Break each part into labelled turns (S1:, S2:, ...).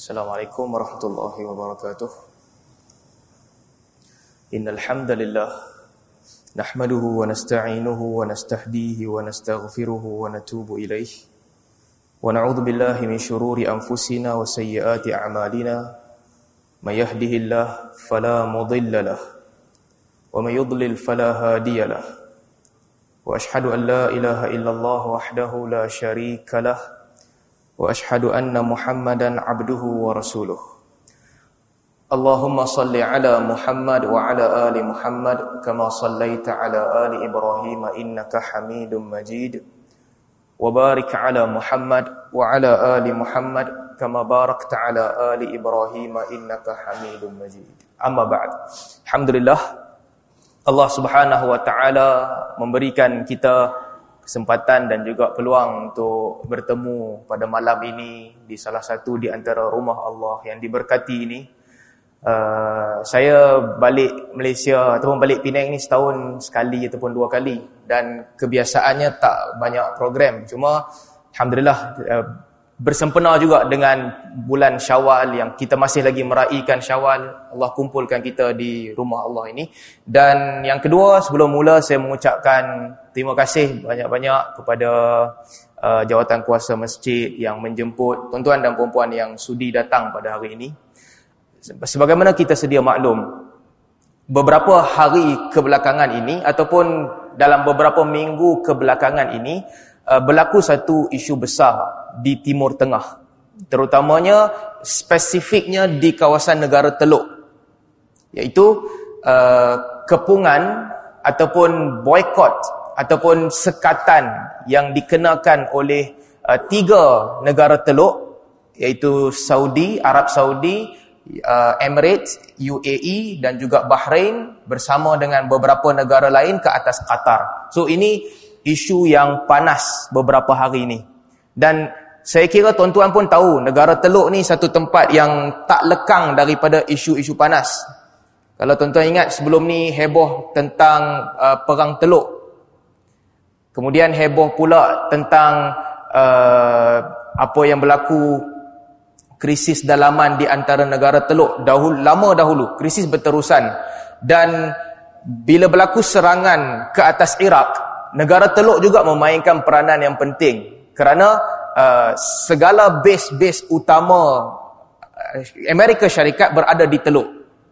S1: Assalamualaikum warahmatullahi wabarakatuh. Innal hamdalillah nahmaduhu wa nasta'inuhu wa nastahdihi wa nastaghfiruhu wa natubu ilayh. Wa na'udzu billahi min shururi anfusina wa sayyiati a'malina. May yahdihillahu fala mudilla lahu wa may yudlil fala hadiya lahu. Wa ashhadu an la ilaha illallah wahdahu la sharika lahu وأشهد أن محمدا عبده ورسوله اللهم صل على محمد وعلى آل محمد كما صليت على آل إبراهيم إنك حميد مجيد وبارك على محمد وعلى آل محمد كما باركت على آل إبراهيم إنك حميد مجيد أما بعد الحمد لله Allah Subhanahu wa taala memberikan kita kesempatan dan juga peluang untuk bertemu pada malam ini di salah satu di antara rumah Allah yang diberkati ini. Uh, saya balik Malaysia ataupun balik Penang ni setahun sekali ataupun dua kali dan kebiasaannya tak banyak program. Cuma alhamdulillah uh, bersempena juga dengan bulan Syawal yang kita masih lagi meraihkan Syawal. Allah kumpulkan kita di rumah Allah ini. Dan yang kedua, sebelum mula saya mengucapkan terima kasih banyak-banyak kepada uh, jawatan kuasa masjid yang menjemput tuan-tuan dan puan-puan yang sudi datang pada hari ini. Sebagaimana kita sedia maklum, beberapa hari kebelakangan ini ataupun dalam beberapa minggu kebelakangan ini, berlaku satu isu besar di Timur Tengah. Terutamanya spesifiknya di kawasan negara Teluk. Iaitu uh, kepungan ataupun boykot ataupun sekatan yang dikenakan oleh uh, tiga negara Teluk iaitu Saudi, Arab Saudi, uh, Emirates, UAE dan juga Bahrain bersama dengan beberapa negara lain ke atas Qatar. So ini isu yang panas beberapa hari ini. Dan saya kira tuan-tuan pun tahu negara Teluk ni satu tempat yang tak lekang daripada isu-isu panas. Kalau tuan-tuan ingat sebelum ni heboh tentang uh, perang Teluk. Kemudian heboh pula tentang uh, apa yang berlaku krisis dalaman di antara negara Teluk dahulu lama dahulu, krisis berterusan dan bila berlaku serangan ke atas Iraq, negara Teluk juga memainkan peranan yang penting kerana uh, segala base-base utama uh, Amerika Syarikat berada di Teluk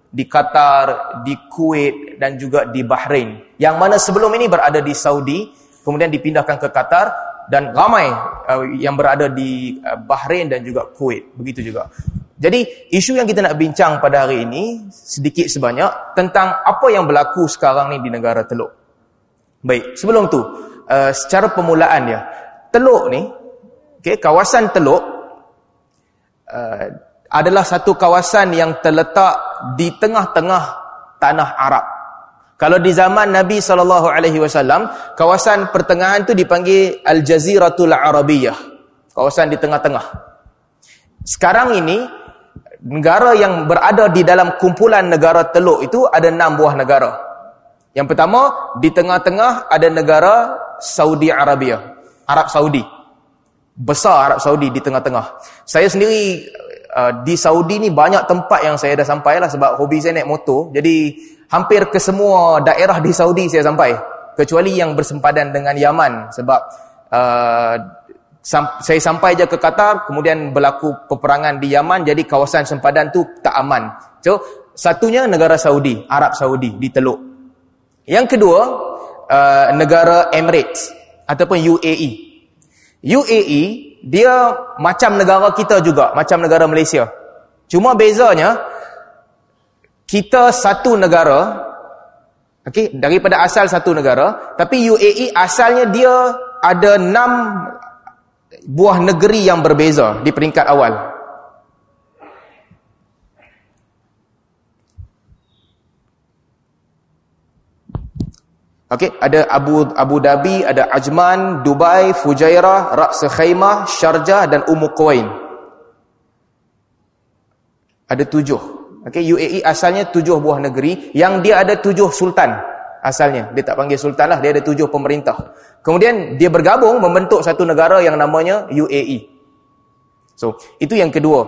S1: di Qatar, di Kuwait dan juga di Bahrain. Yang mana sebelum ini berada di Saudi kemudian dipindahkan ke Qatar dan ramai uh, yang berada di uh, Bahrain dan juga Kuwait. Begitu juga. Jadi isu yang kita nak bincang pada hari ini sedikit sebanyak tentang apa yang berlaku sekarang ni di negara Teluk baik sebelum tu uh, secara permulaan ya Teluk ni Okay, kawasan Teluk uh, adalah satu kawasan yang terletak di tengah-tengah tanah Arab. Kalau di zaman Nabi sallallahu alaihi wasallam, kawasan pertengahan tu dipanggil Al-Jaziratul Arabiyah. Kawasan di tengah-tengah. Sekarang ini negara yang berada di dalam kumpulan negara Teluk itu ada enam buah negara. Yang pertama, di tengah-tengah ada negara Saudi Arabia, Arab Saudi besar Arab Saudi di tengah-tengah. Saya sendiri uh, di Saudi ni banyak tempat yang saya dah sampai lah sebab hobi saya naik motor. Jadi hampir ke semua daerah di Saudi saya sampai. Kecuali yang bersempadan dengan Yaman sebab uh, sam- saya sampai je ke Qatar kemudian berlaku peperangan di Yaman jadi kawasan sempadan tu tak aman. So satunya negara Saudi, Arab Saudi di Teluk. Yang kedua uh, negara Emirates ataupun UAE. UAE dia macam negara kita juga, macam negara Malaysia. Cuma bezanya kita satu negara okey daripada asal satu negara, tapi UAE asalnya dia ada enam buah negeri yang berbeza di peringkat awal. Okey, ada Abu Abu Dhabi, ada Ajman, Dubai, Fujairah, Ras Khaimah, Sharjah dan Umm Quwain. Ada tujuh. Okey, UAE asalnya tujuh buah negeri yang dia ada tujuh sultan asalnya. Dia tak panggil sultan lah, dia ada tujuh pemerintah. Kemudian dia bergabung membentuk satu negara yang namanya UAE. So, itu yang kedua.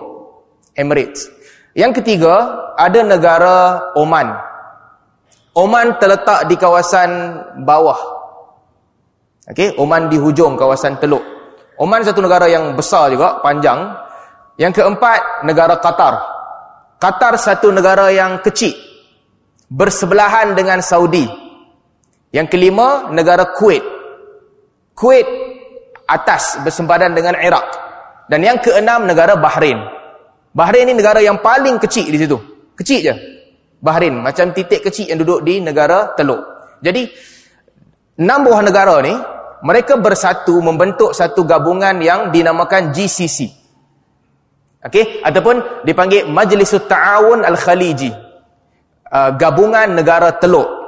S1: Emirates. Yang ketiga, ada negara Oman. Oman terletak di kawasan bawah. Okey, Oman di hujung kawasan Teluk. Oman satu negara yang besar juga, panjang. Yang keempat, negara Qatar. Qatar satu negara yang kecil. Bersebelahan dengan Saudi. Yang kelima, negara Kuwait. Kuwait atas bersempadan dengan Iraq. Dan yang keenam, negara Bahrain. Bahrain ni negara yang paling kecil di situ. Kecil je. Bahrain. Macam titik kecil yang duduk di negara Teluk. Jadi, enam buah negara ni, mereka bersatu membentuk satu gabungan yang dinamakan GCC. Okey, ataupun dipanggil Majlis Ta'awun Al-Khaliji. Uh, gabungan negara Teluk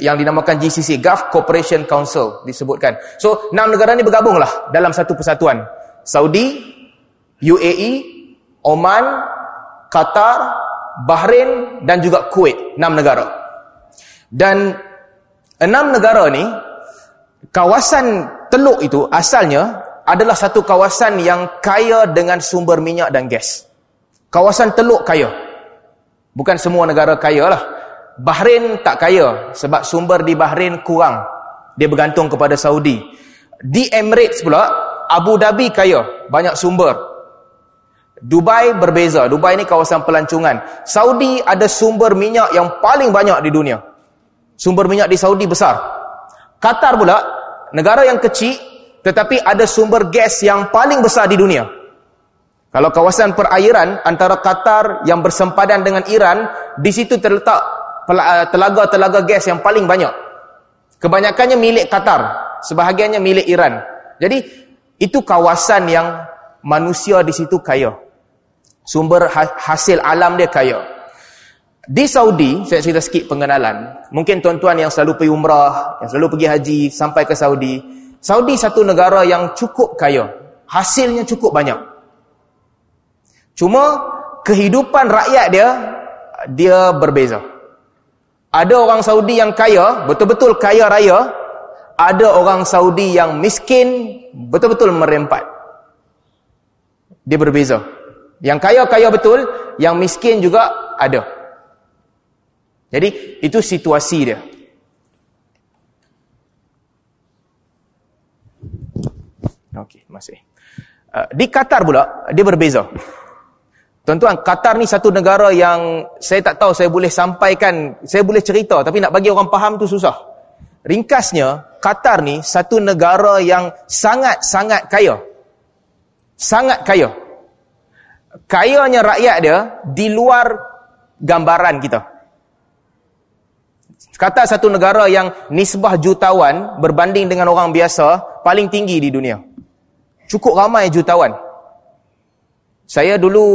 S1: yang dinamakan GCC, Gulf Cooperation Council disebutkan. So, enam negara ni bergabunglah dalam satu persatuan. Saudi, UAE, Oman, Qatar, Bahrain dan juga Kuwait, enam negara. Dan enam negara ni kawasan Teluk itu asalnya adalah satu kawasan yang kaya dengan sumber minyak dan gas. Kawasan Teluk kaya. Bukan semua negara kaya lah. Bahrain tak kaya sebab sumber di Bahrain kurang. Dia bergantung kepada Saudi. Di Emirates pula, Abu Dhabi kaya, banyak sumber. Dubai berbeza. Dubai ni kawasan pelancongan. Saudi ada sumber minyak yang paling banyak di dunia. Sumber minyak di Saudi besar. Qatar pula, negara yang kecil tetapi ada sumber gas yang paling besar di dunia. Kalau kawasan perairan antara Qatar yang bersempadan dengan Iran, di situ terletak eh, telaga-telaga gas yang paling banyak. Kebanyakannya milik Qatar, sebahagiannya milik Iran. Jadi, itu kawasan yang manusia di situ kaya sumber ha-, hasil alam dia kaya. Di Saudi, saya cerita sikit pengenalan. Mungkin tuan-tuan yang selalu pergi umrah, yang selalu pergi haji sampai ke Saudi. Saudi satu negara yang cukup kaya. Hasilnya cukup banyak. Cuma kehidupan rakyat dia, dia berbeza. Ada orang Saudi yang kaya, betul-betul kaya raya. Ada orang Saudi yang miskin, betul-betul merempat. Dia berbeza. Yang kaya-kaya betul, yang miskin juga ada. Jadi, itu situasi dia. Okey, masih. Uh, di Qatar pula, dia berbeza. Tuan-tuan, Qatar ni satu negara yang saya tak tahu saya boleh sampaikan, saya boleh cerita tapi nak bagi orang faham tu susah. Ringkasnya, Qatar ni satu negara yang sangat-sangat kaya. Sangat kaya kayanya rakyat dia di luar gambaran kita. Kata satu negara yang nisbah jutawan berbanding dengan orang biasa paling tinggi di dunia. Cukup ramai jutawan. Saya dulu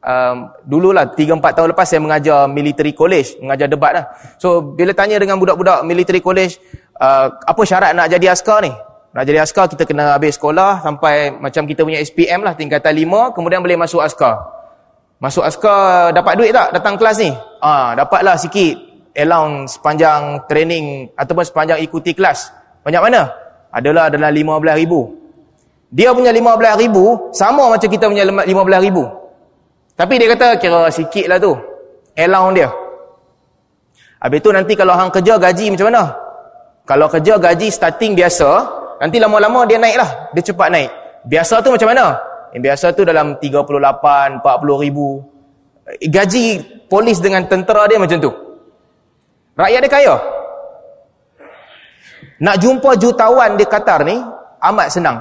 S1: um, dululah 3 4 tahun lepas saya mengajar military college, mengajar debat lah. So bila tanya dengan budak-budak military college, uh, apa syarat nak jadi askar ni? Nak jadi askar kita kena habis sekolah sampai macam kita punya SPM lah tingkatan 5 kemudian boleh masuk askar. Masuk askar dapat duit tak datang kelas ni? Ah, dapatlah sikit allowance sepanjang training ataupun sepanjang ikuti kelas. Banyak mana? Adalah dalam 15,000. Dia punya 15,000 sama macam kita punya 15,000. Tapi dia kata kira sikit lah tu. Allowance dia. Habis tu nanti kalau hang kerja gaji macam mana? Kalau kerja gaji starting biasa, Nanti lama-lama dia naik lah. Dia cepat naik. Biasa tu macam mana? Yang biasa tu dalam 38, 40 ribu. Gaji polis dengan tentera dia macam tu. Rakyat dia kaya. Nak jumpa jutawan di Qatar ni, amat senang.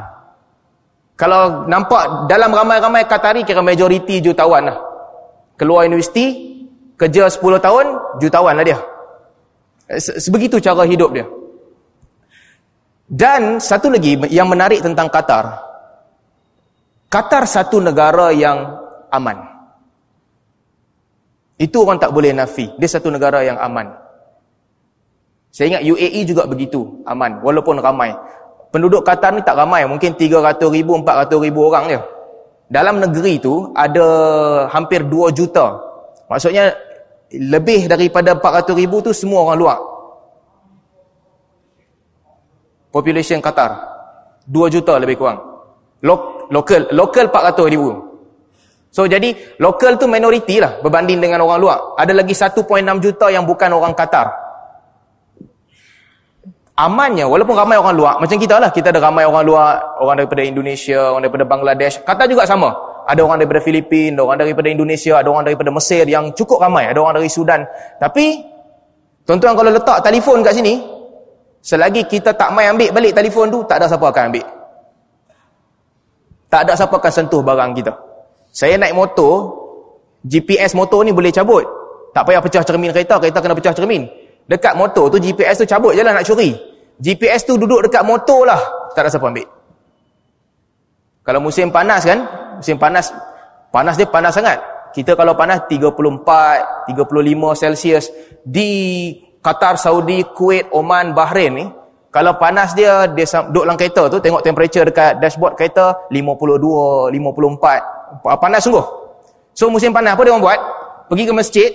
S1: Kalau nampak dalam ramai-ramai Qatari, kira majoriti jutawan lah. Keluar universiti, kerja 10 tahun, jutawan lah dia. Sebegitu cara hidup dia. Dan satu lagi yang menarik tentang Qatar. Qatar satu negara yang aman. Itu orang tak boleh nafi. Dia satu negara yang aman. Saya ingat UAE juga begitu, aman. Walaupun ramai. Penduduk Qatar ni tak ramai. Mungkin 300 ribu, 400 ribu orang je. Dalam negeri tu ada hampir 2 juta. Maksudnya lebih daripada 400 ribu tu semua orang luar population Qatar 2 juta lebih kurang local local 400 ribu So jadi lokal tu minoriti lah berbanding dengan orang luar. Ada lagi 1.6 juta yang bukan orang Qatar. Amannya walaupun ramai orang luar macam kita lah kita ada ramai orang luar orang daripada Indonesia, orang daripada Bangladesh. Qatar juga sama. Ada orang daripada Filipina, ada orang daripada Indonesia, ada orang daripada Mesir yang cukup ramai, ada orang dari Sudan. Tapi tuan-tuan kalau letak telefon kat sini, selagi kita tak mai ambil balik telefon tu, tak ada siapa akan ambil. Tak ada siapa akan sentuh barang kita. Saya naik motor, GPS motor ni boleh cabut. Tak payah pecah cermin kereta, kereta kena pecah cermin. Dekat motor tu GPS tu cabut je lah nak curi. GPS tu duduk dekat motor lah. Tak ada siapa ambil. Kalau musim panas kan, musim panas, panas dia panas sangat. Kita kalau panas 34, 35 Celsius. Di Qatar, Saudi, Kuwait, Oman, Bahrain ni, kalau panas dia, dia duduk dalam kereta tu, tengok temperature dekat dashboard kereta, 52, 54. Panas sungguh. So musim panas, apa dia orang buat? Pergi ke masjid,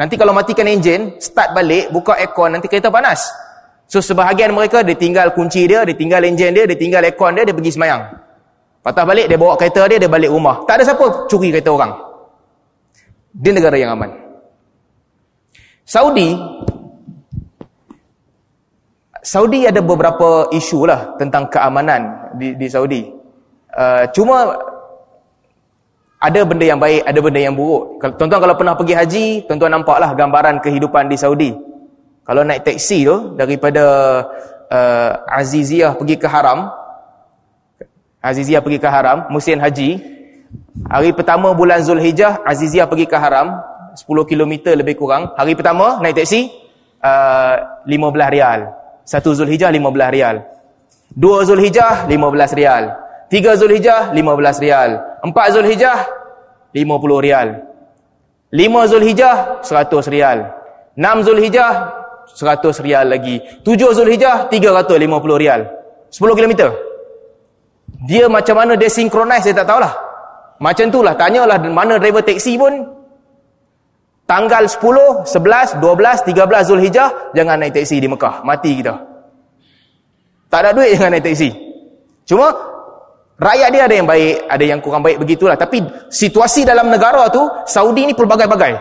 S1: nanti kalau matikan enjin, start balik, buka aircon, nanti kereta panas. So sebahagian mereka, dia tinggal kunci dia, dia tinggal enjin dia, dia tinggal aircon dia, dia pergi semayang. Patah balik, dia bawa kereta dia, dia balik rumah. Tak ada siapa curi kereta orang. Dia negara yang aman. Saudi, Saudi ada beberapa isu lah tentang keamanan di, di Saudi. Uh, cuma ada benda yang baik, ada benda yang buruk. Tuan-tuan kalau pernah pergi haji, tuan-tuan nampaklah gambaran kehidupan di Saudi. Kalau naik teksi tu daripada uh, Aziziyah pergi ke Haram, Aziziyah pergi ke Haram, musim haji, hari pertama bulan Zulhijjah, Aziziyah pergi ke Haram, 10 km lebih kurang. Hari pertama naik teksi, uh, 15 rial. Satu Zulhijjah 15 rial. Dua Zulhijjah 15 rial. Tiga Zulhijjah 15 rial. Empat Zulhijjah 50 rial. Lima Zulhijjah 100 rial. Enam Zulhijjah 100 rial lagi. Tujuh Zulhijjah 350 rial. 10 kilometer. Dia macam mana dia synchronize saya tak tahulah. Macam itulah tanyalah mana driver teksi pun Tanggal 10, 11, 12, 13 Zulhijjah, jangan naik teksi di Mekah. Mati kita. Tak ada duit, jangan naik teksi. Cuma, rakyat dia ada yang baik, ada yang kurang baik, begitulah. Tapi, situasi dalam negara tu, Saudi ni pelbagai-bagai.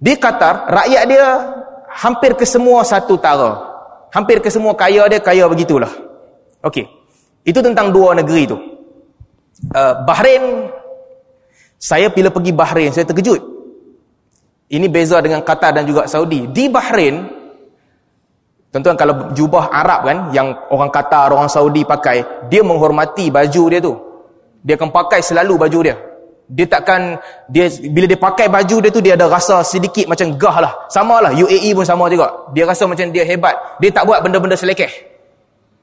S1: Di Qatar, rakyat dia hampir ke semua satu tara. Hampir ke semua kaya dia, kaya begitulah. Okey. Itu tentang dua negeri tu. Uh, Bahrain saya bila pergi Bahrain, saya terkejut. Ini beza dengan Qatar dan juga Saudi. Di Bahrain, tuan-tuan kalau jubah Arab kan, yang orang Qatar, orang Saudi pakai, dia menghormati baju dia tu. Dia akan pakai selalu baju dia. Dia takkan, dia bila dia pakai baju dia tu, dia ada rasa sedikit macam gah lah. Sama lah, UAE pun sama juga. Dia rasa macam dia hebat. Dia tak buat benda-benda selekeh.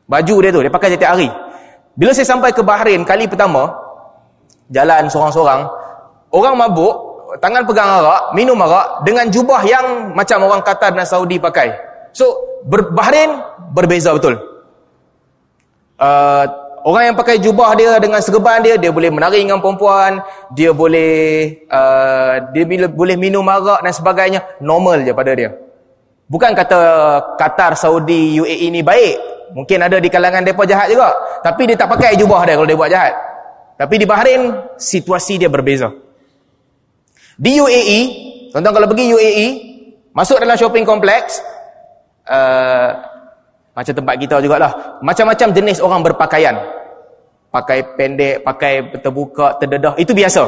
S1: Baju dia tu, dia pakai setiap hari. Bila saya sampai ke Bahrain kali pertama, jalan seorang-seorang, Orang mabuk, tangan pegang arak, minum arak dengan jubah yang macam orang Qatar dan Saudi pakai. So, Bahrain berbeza betul. Uh, orang yang pakai jubah dia dengan serban dia, dia boleh menari dengan perempuan, dia boleh uh, dia boleh minum arak dan sebagainya, normal je pada dia. Bukan kata Qatar, Saudi, UAE ni baik. Mungkin ada di kalangan mereka jahat juga. Tapi dia tak pakai jubah dia kalau dia buat jahat. Tapi di Bahrain, situasi dia berbeza. Di UAE, tuan-tuan kalau pergi UAE, masuk dalam shopping complex, uh, macam tempat kita jugalah, macam-macam jenis orang berpakaian. Pakai pendek, pakai terbuka, terdedah, itu biasa.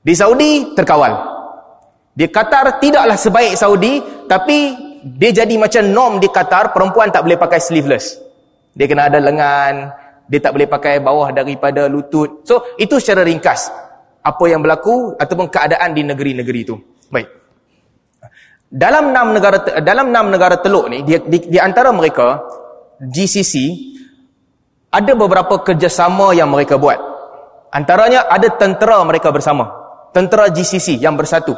S1: Di Saudi, terkawal. Di Qatar, tidaklah sebaik Saudi, tapi dia jadi macam norm di Qatar, perempuan tak boleh pakai sleeveless. Dia kena ada lengan, dia tak boleh pakai bawah daripada lutut. So, itu secara ringkas apa yang berlaku ataupun keadaan di negeri-negeri itu. Baik. Dalam enam negara dalam enam negara teluk ni di, di, di antara mereka GCC ada beberapa kerjasama yang mereka buat. Antaranya ada tentera mereka bersama. Tentera GCC yang bersatu.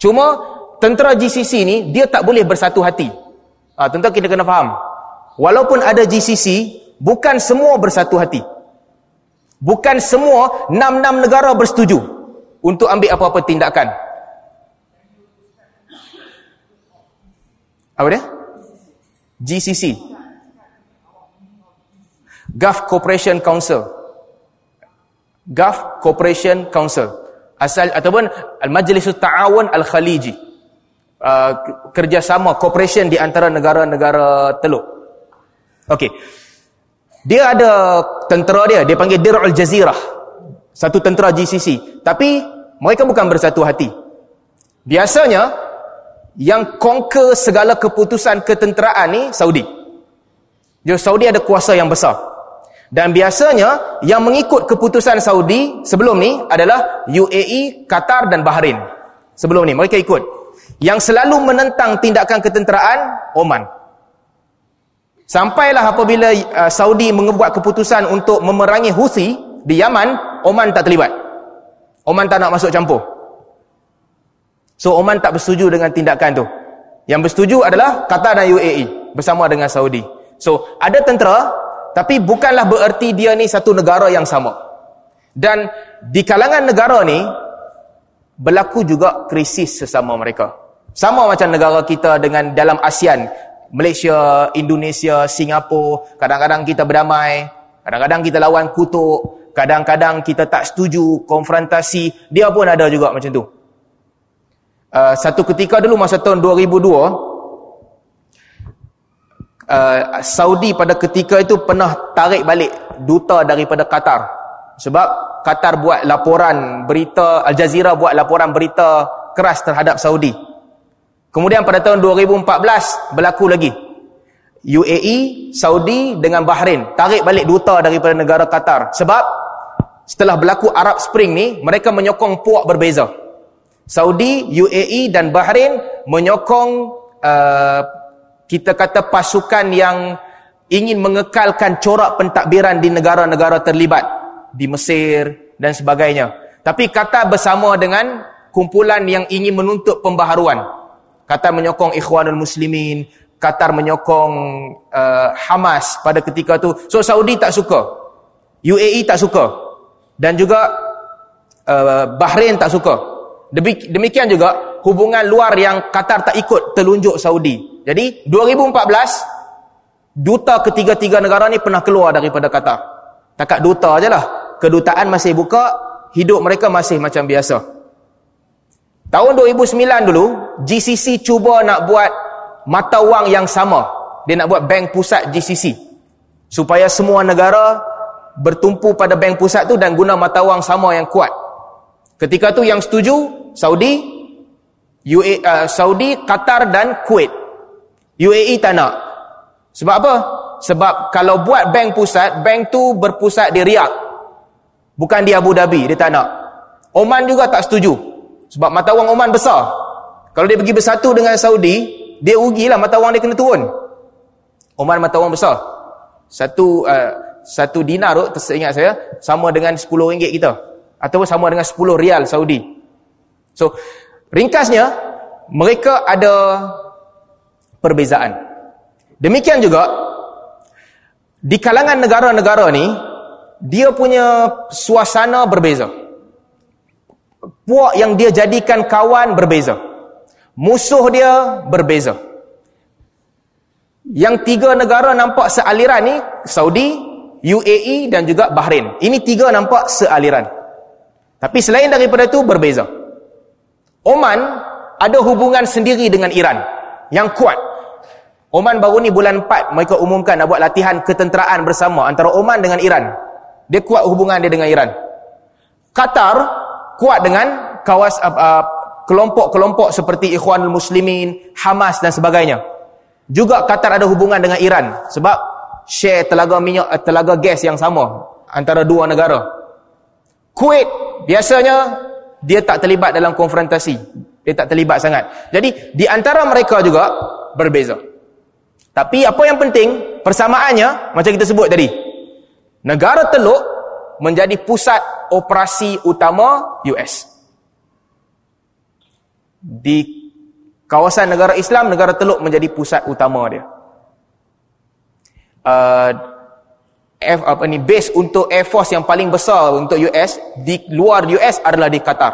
S1: Cuma tentera GCC ni dia tak boleh bersatu hati. Ha, tentera kita kena faham. Walaupun ada GCC, bukan semua bersatu hati. Bukan semua enam-enam negara bersetuju untuk ambil apa-apa tindakan. Apa dia? GCC. Gulf Cooperation Council. Gulf Cooperation Council asal ataupun Al-Majlis Ta'awun Al-Khaliji uh, kerjasama cooperation di antara negara-negara Teluk okey dia ada tentera dia dia panggil Dir'ul Jazirah satu tentera GCC tapi mereka bukan bersatu hati biasanya yang conquer segala keputusan ketenteraan ni Saudi jadi Saudi ada kuasa yang besar. Dan biasanya yang mengikut keputusan Saudi sebelum ni adalah UAE, Qatar dan Bahrain. Sebelum ni mereka ikut. Yang selalu menentang tindakan ketenteraan Oman. Sampailah apabila uh, Saudi mengebuat keputusan untuk memerangi Houthi di Yaman, Oman tak terlibat. Oman tak nak masuk campur. So Oman tak bersetuju dengan tindakan tu. Yang bersetuju adalah Qatar dan UAE bersama dengan Saudi. So, ada tentera, tapi bukanlah bererti dia ni satu negara yang sama. Dan di kalangan negara ni, berlaku juga krisis sesama mereka. Sama macam negara kita dengan dalam ASEAN, Malaysia, Indonesia, Singapura, kadang-kadang kita berdamai, kadang-kadang kita lawan kutuk, kadang-kadang kita tak setuju, konfrontasi, dia pun ada juga macam tu. Uh, satu ketika dulu masa tahun 2002, Uh, Saudi pada ketika itu pernah tarik balik duta daripada Qatar sebab Qatar buat laporan berita Al Jazeera buat laporan berita keras terhadap Saudi kemudian pada tahun 2014 berlaku lagi. UAE Saudi dengan Bahrain. Tarik balik duta daripada negara Qatar. Sebab setelah berlaku Arab Spring ni mereka menyokong puak berbeza. Saudi UAE dan Bahrain menyokong uh, kita kata pasukan yang ingin mengekalkan corak pentadbiran di negara-negara terlibat di Mesir dan sebagainya. Tapi kata bersama dengan kumpulan yang ingin menuntut pembaharuan kata menyokong ikhwanul muslimin Qatar menyokong uh, Hamas pada ketika tu so Saudi tak suka UAE tak suka dan juga uh, Bahrain tak suka demikian juga hubungan luar yang Qatar tak ikut telunjuk Saudi jadi 2014 duta ketiga-tiga negara ni pernah keluar daripada Qatar. Takat duta aje lah. Kedutaan masih buka, hidup mereka masih macam biasa. Tahun 2009 dulu, GCC cuba nak buat mata wang yang sama. Dia nak buat bank pusat GCC. Supaya semua negara bertumpu pada bank pusat tu dan guna mata wang sama yang kuat. Ketika tu yang setuju, Saudi, UA, uh, Saudi, Qatar dan Kuwait. UAE tak nak. Sebab apa? Sebab kalau buat bank pusat, bank tu berpusat di Riyadh. Bukan di Abu Dhabi, dia tak nak. Oman juga tak setuju. Sebab mata wang Oman besar. Kalau dia pergi bersatu dengan Saudi, dia rugilah mata wang dia kena turun. Oman mata wang besar. Satu uh, satu dinar tu, teringat saya, sama dengan 10 ringgit kita. Ataupun sama dengan 10 rial Saudi. So, ringkasnya, mereka ada perbezaan. Demikian juga di kalangan negara-negara ni dia punya suasana berbeza. Puak yang dia jadikan kawan berbeza. Musuh dia berbeza. Yang tiga negara nampak sealiran ni Saudi, UAE dan juga Bahrain. Ini tiga nampak sealiran. Tapi selain daripada itu berbeza. Oman ada hubungan sendiri dengan Iran yang kuat. Oman baru ni bulan 4 mereka umumkan nak buat latihan ketenteraan bersama antara Oman dengan Iran. Dia kuat hubungan dia dengan Iran. Qatar kuat dengan kawas uh, uh, kelompok-kelompok seperti Ikhwanul Muslimin, Hamas dan sebagainya. Juga Qatar ada hubungan dengan Iran sebab share telaga minyak uh, telaga gas yang sama antara dua negara. Kuwait biasanya dia tak terlibat dalam konfrontasi. Dia tak terlibat sangat. Jadi di antara mereka juga berbeza. Tapi apa yang penting, persamaannya, macam kita sebut tadi. Negara Teluk menjadi pusat operasi utama US. Di kawasan negara Islam, negara Teluk menjadi pusat utama dia. Uh, F, apa ni base untuk Air Force yang paling besar untuk US di luar US adalah di Qatar.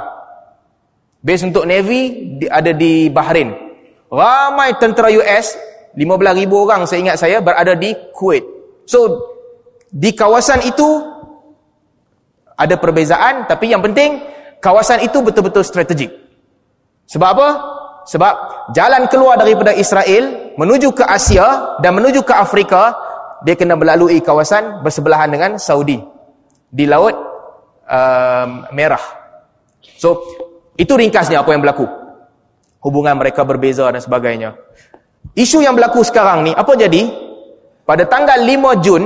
S1: Base untuk Navy di, ada di Bahrain. Ramai tentera US 15,000 orang saya ingat saya berada di Kuwait. So, di kawasan itu, Ada perbezaan tapi yang penting kawasan itu betul-betul strategik. Sebab apa? Sebab jalan keluar daripada Israel menuju ke Asia dan menuju ke Afrika dia kena melalui kawasan bersebelahan dengan Saudi di laut um, merah. So itu ringkasnya apa yang berlaku. Hubungan mereka berbeza dan sebagainya. Isu yang berlaku sekarang ni apa jadi? Pada tanggal 5 Jun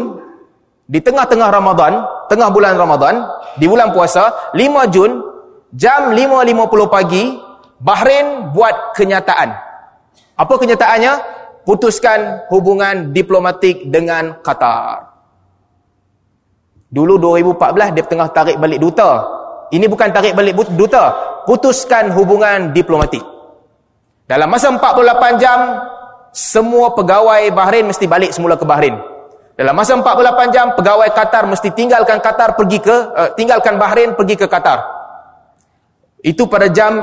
S1: di tengah-tengah Ramadan, tengah bulan Ramadan, di bulan puasa, 5 Jun, jam 5.50 pagi, Bahrain buat kenyataan. Apa kenyataannya? Putuskan hubungan diplomatik dengan Qatar. Dulu 2014 dia tengah tarik balik duta. Ini bukan tarik balik duta, putuskan hubungan diplomatik. Dalam masa 48 jam semua pegawai Bahrain mesti balik semula ke Bahrain. Dalam masa 48 jam pegawai Qatar mesti tinggalkan Qatar pergi ke uh, tinggalkan Bahrain pergi ke Qatar. Itu pada jam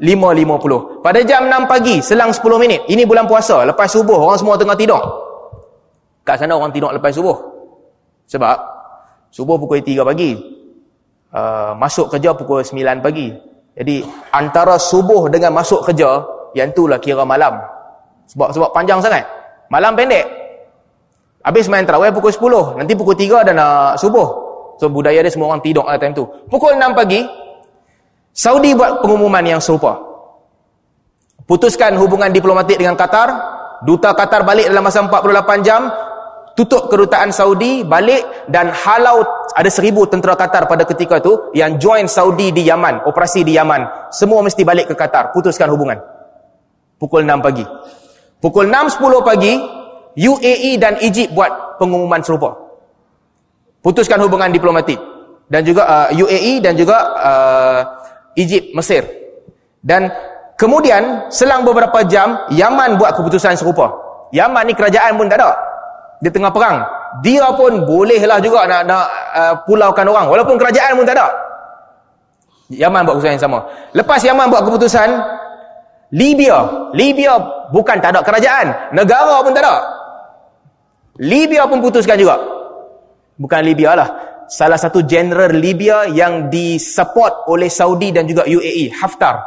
S1: 5.50. Pada jam 6 pagi selang 10 minit. Ini bulan puasa lepas subuh orang semua tengah tidur. Kat sana orang tidur lepas subuh. Sebab subuh pukul 3 pagi. Uh, masuk kerja pukul 9 pagi. Jadi antara subuh dengan masuk kerja yang itulah kira malam. Sebab sebab panjang sangat. Malam pendek. Habis main terawih pukul 10. Nanti pukul 3 dah nak subuh. So budaya dia semua orang tidur pada time tu. Pukul 6 pagi, Saudi buat pengumuman yang serupa. Putuskan hubungan diplomatik dengan Qatar. Duta Qatar balik dalam masa 48 jam. Tutup kedutaan Saudi balik dan halau ada seribu tentera Qatar pada ketika tu yang join Saudi di Yaman, operasi di Yaman. Semua mesti balik ke Qatar, putuskan hubungan. Pukul 6 pagi. Pukul 6.10 pagi, UAE dan Egypt buat pengumuman serupa. Putuskan hubungan diplomatik. Dan juga uh, UAE dan juga uh, Egypt, Mesir. Dan kemudian selang beberapa jam, Yaman buat keputusan serupa. Yaman ni kerajaan pun tak ada. Dia tengah perang. Dia pun bolehlah juga nak, nak uh, pulaukan orang. Walaupun kerajaan pun tak ada. Yaman buat keputusan yang sama. Lepas Yaman buat keputusan, Libya. Libya bukan tak ada kerajaan. Negara pun tak ada. Libya pun putuskan juga. Bukan Libya lah. Salah satu general Libya yang disupport oleh Saudi dan juga UAE, Haftar.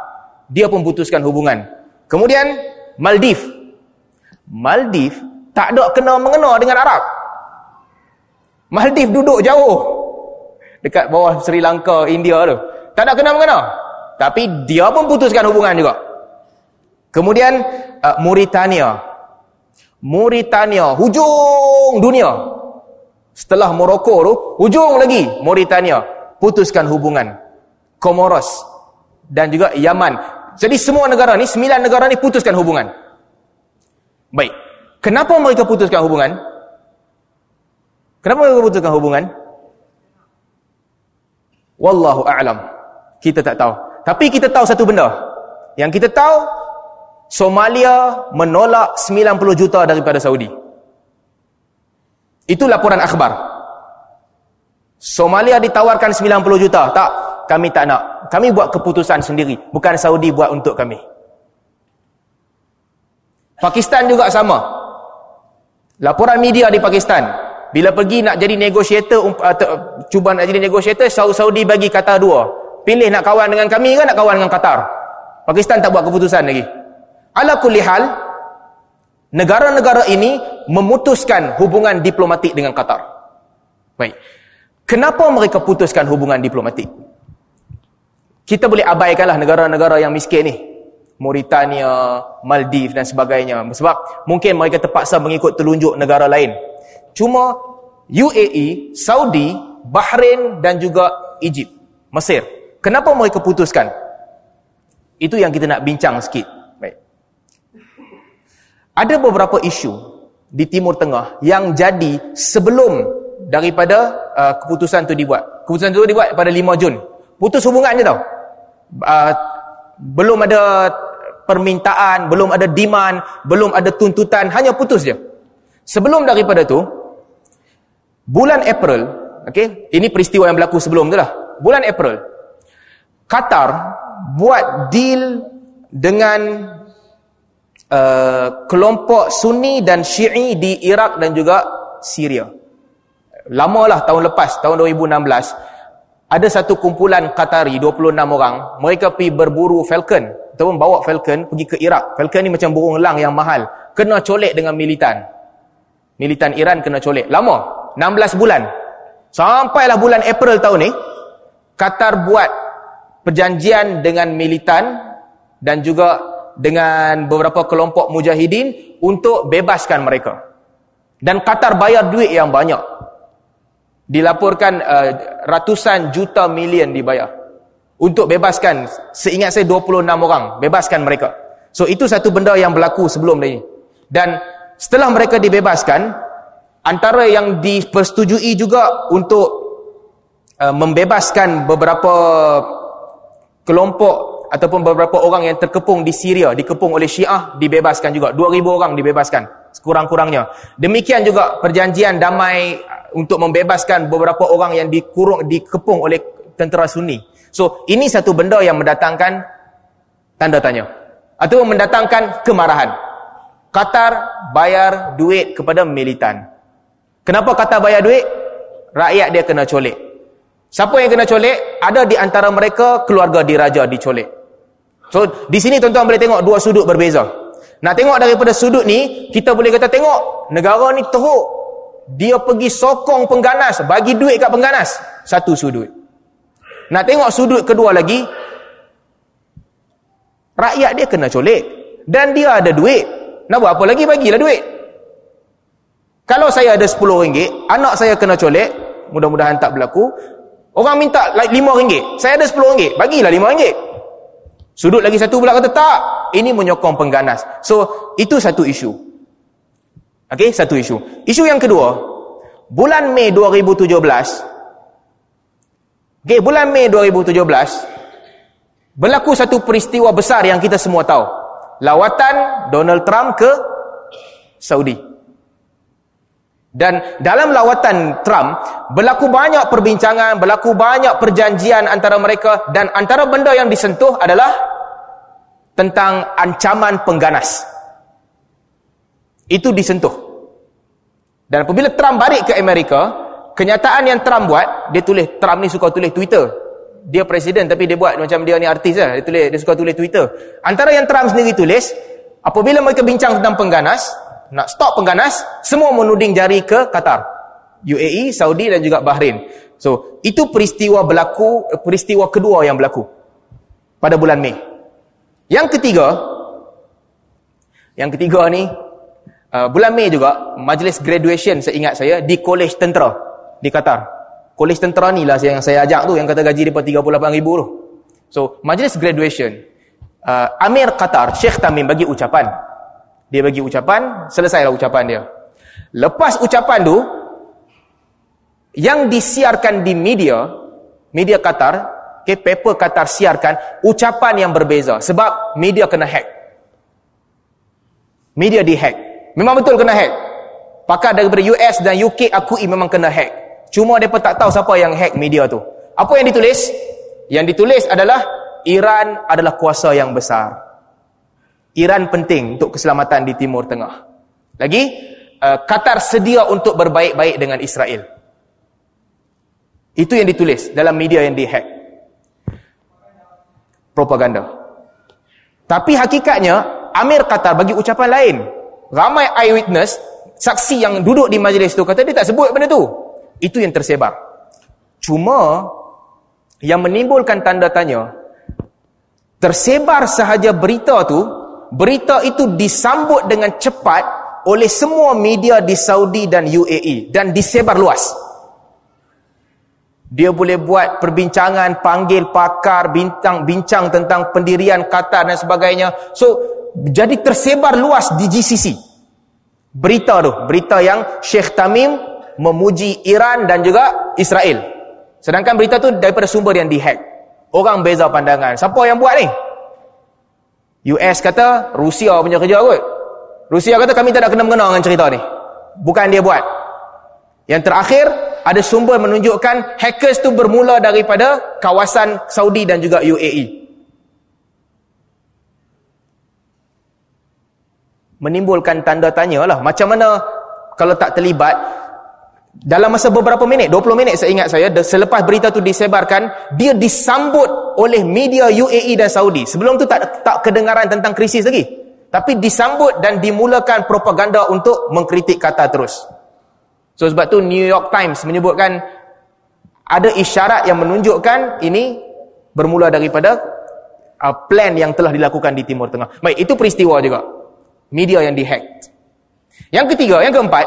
S1: Dia pun putuskan hubungan. Kemudian, Maldives. Maldives tak ada kena mengena dengan Arab. Maldives duduk jauh. Dekat bawah Sri Lanka, India tu. Tak ada kena mengena. Tapi dia pun putuskan hubungan juga. Kemudian, uh, Mauritania. Mauritania, hujung dunia. Setelah Morocco tu, hujung lagi Mauritania. Putuskan hubungan. Comoros dan juga Yaman. Jadi semua negara ni, sembilan negara ni putuskan hubungan. Baik. Kenapa mereka putuskan hubungan? Kenapa mereka putuskan hubungan? Wallahu a'lam. Kita tak tahu. Tapi kita tahu satu benda. Yang kita tahu Somalia menolak 90 juta daripada Saudi. Itu laporan akhbar. Somalia ditawarkan 90 juta. Tak, kami tak nak. Kami buat keputusan sendiri. Bukan Saudi buat untuk kami. Pakistan juga sama. Laporan media di Pakistan. Bila pergi nak jadi negotiator, uh, cuba nak jadi negotiator, Saudi bagi kata dua. Pilih nak kawan dengan kami ke nak kawan dengan Qatar. Pakistan tak buat keputusan lagi. Ala kulli hal, negara-negara ini memutuskan hubungan diplomatik dengan Qatar. Baik. Kenapa mereka putuskan hubungan diplomatik? Kita boleh abaikanlah negara-negara yang miskin ni. Mauritania, Maldives dan sebagainya. Sebab mungkin mereka terpaksa mengikut telunjuk negara lain. Cuma UAE, Saudi, Bahrain dan juga Egypt, Mesir. Kenapa mereka putuskan? Itu yang kita nak bincang sikit. Ada beberapa isu di Timur Tengah yang jadi sebelum daripada uh, keputusan itu dibuat. Keputusan itu dibuat pada 5 Jun. Putus hubungan je tau. Uh, belum ada permintaan, belum ada demand, belum ada tuntutan, hanya putus je. Sebelum daripada tu, bulan April, okay, ini peristiwa yang berlaku sebelum tu lah. Bulan April, Qatar buat deal dengan uh, kelompok Sunni dan Syi'i di Iraq dan juga Syria. Lamalah tahun lepas, tahun 2016. ada satu kumpulan Qatari 26 orang mereka pergi berburu falcon ataupun bawa falcon pergi ke Iraq falcon ni macam burung elang yang mahal kena colek dengan militan militan Iran kena colek lama 16 bulan sampailah bulan April tahun ni Qatar buat perjanjian dengan militan dan juga dengan beberapa kelompok mujahidin untuk bebaskan mereka. Dan Qatar bayar duit yang banyak. Dilaporkan uh, ratusan juta million dibayar untuk bebaskan seingat saya 26 orang bebaskan mereka. So itu satu benda yang berlaku sebelum ini dan setelah mereka dibebaskan antara yang dipersetujui juga untuk uh, membebaskan beberapa kelompok ataupun beberapa orang yang terkepung di Syria dikepung oleh Syiah dibebaskan juga 2000 orang dibebaskan sekurang-kurangnya demikian juga perjanjian damai untuk membebaskan beberapa orang yang dikurung dikepung oleh tentera Sunni so ini satu benda yang mendatangkan tanda tanya atau mendatangkan kemarahan Qatar bayar duit kepada militan Kenapa kata bayar duit? Rakyat dia kena colek. Siapa yang kena colek? Ada di antara mereka keluarga diraja dicolek. So, di sini tuan-tuan boleh tengok dua sudut berbeza. Nak tengok daripada sudut ni, kita boleh kata tengok, negara ni teruk. Dia pergi sokong pengganas, bagi duit kat pengganas. Satu sudut. Nak tengok sudut kedua lagi, rakyat dia kena colek. Dan dia ada duit. Nak buat apa lagi? Bagilah duit. Kalau saya ada RM10, anak saya kena colek, mudah-mudahan tak berlaku. Orang minta like RM5, saya ada RM10, bagilah RM5. Sudut lagi satu pula kata tak, ini menyokong pengganas. So, itu satu isu. Okey, satu isu. Isu yang kedua, bulan Mei 2017, okey, bulan Mei 2017, berlaku satu peristiwa besar yang kita semua tahu. Lawatan Donald Trump ke Saudi. Dan dalam lawatan Trump, berlaku banyak perbincangan, berlaku banyak perjanjian antara mereka dan antara benda yang disentuh adalah tentang ancaman pengganas. Itu disentuh. Dan apabila Trump balik ke Amerika, kenyataan yang Trump buat, dia tulis, Trump ni suka tulis Twitter. Dia presiden tapi dia buat macam dia ni artis lah. Dia, tulis, dia suka tulis Twitter. Antara yang Trump sendiri tulis, apabila mereka bincang tentang pengganas, nak stop pengganas, semua menuding jari ke Qatar. UAE, Saudi dan juga Bahrain. So, itu peristiwa berlaku, peristiwa kedua yang berlaku pada bulan Mei. Yang ketiga, yang ketiga ni, uh, bulan Mei juga, majlis graduation seingat saya, di Kolej Tentera di Qatar. Kolej Tentera ni lah yang saya ajak tu, yang kata gaji dia RM38,000 tu. So, majlis graduation, uh, Amir Qatar, Sheikh Tamim bagi ucapan, dia bagi ucapan, selesailah ucapan dia. Lepas ucapan tu, yang disiarkan di media, media Qatar, okay, paper Qatar siarkan, ucapan yang berbeza. Sebab media kena hack. Media dihack. Memang betul kena hack. Pakar daripada US dan UK akui memang kena hack. Cuma mereka tak tahu siapa yang hack media tu. Apa yang ditulis? Yang ditulis adalah Iran adalah kuasa yang besar. Iran penting untuk keselamatan di Timur Tengah. Lagi, uh, Qatar sedia untuk berbaik-baik dengan Israel. Itu yang ditulis dalam media yang dihack. Propaganda. Tapi hakikatnya, Amir Qatar bagi ucapan lain. Ramai eyewitness, saksi yang duduk di majlis itu, kata dia tak sebut benda tu. Itu yang tersebar. Cuma, yang menimbulkan tanda tanya, tersebar sahaja berita tu, berita itu disambut dengan cepat oleh semua media di Saudi dan UAE dan disebar luas. Dia boleh buat perbincangan, panggil pakar, bintang bincang tentang pendirian Qatar dan sebagainya. So, jadi tersebar luas di GCC. Berita tu, berita yang Sheikh Tamim memuji Iran dan juga Israel. Sedangkan berita tu daripada sumber yang dihack. Orang beza pandangan. Siapa yang buat ni? US kata Rusia punya kerja kot. Rusia kata kami tak ada kena-mengena dengan cerita ni. Bukan dia buat. Yang terakhir, ada sumber menunjukkan hackers tu bermula daripada kawasan Saudi dan juga UAE. Menimbulkan tanda tanya lah. Macam mana kalau tak terlibat, dalam masa beberapa minit, 20 minit saya ingat saya, selepas berita tu disebarkan, dia disambut oleh media UAE dan Saudi. Sebelum tu tak tak kedengaran tentang krisis lagi. Tapi disambut dan dimulakan propaganda untuk mengkritik kata terus. So sebab tu New York Times menyebutkan ada isyarat yang menunjukkan ini bermula daripada uh, plan yang telah dilakukan di Timur Tengah. Baik, itu peristiwa juga. Media yang dihack. Yang ketiga, yang keempat,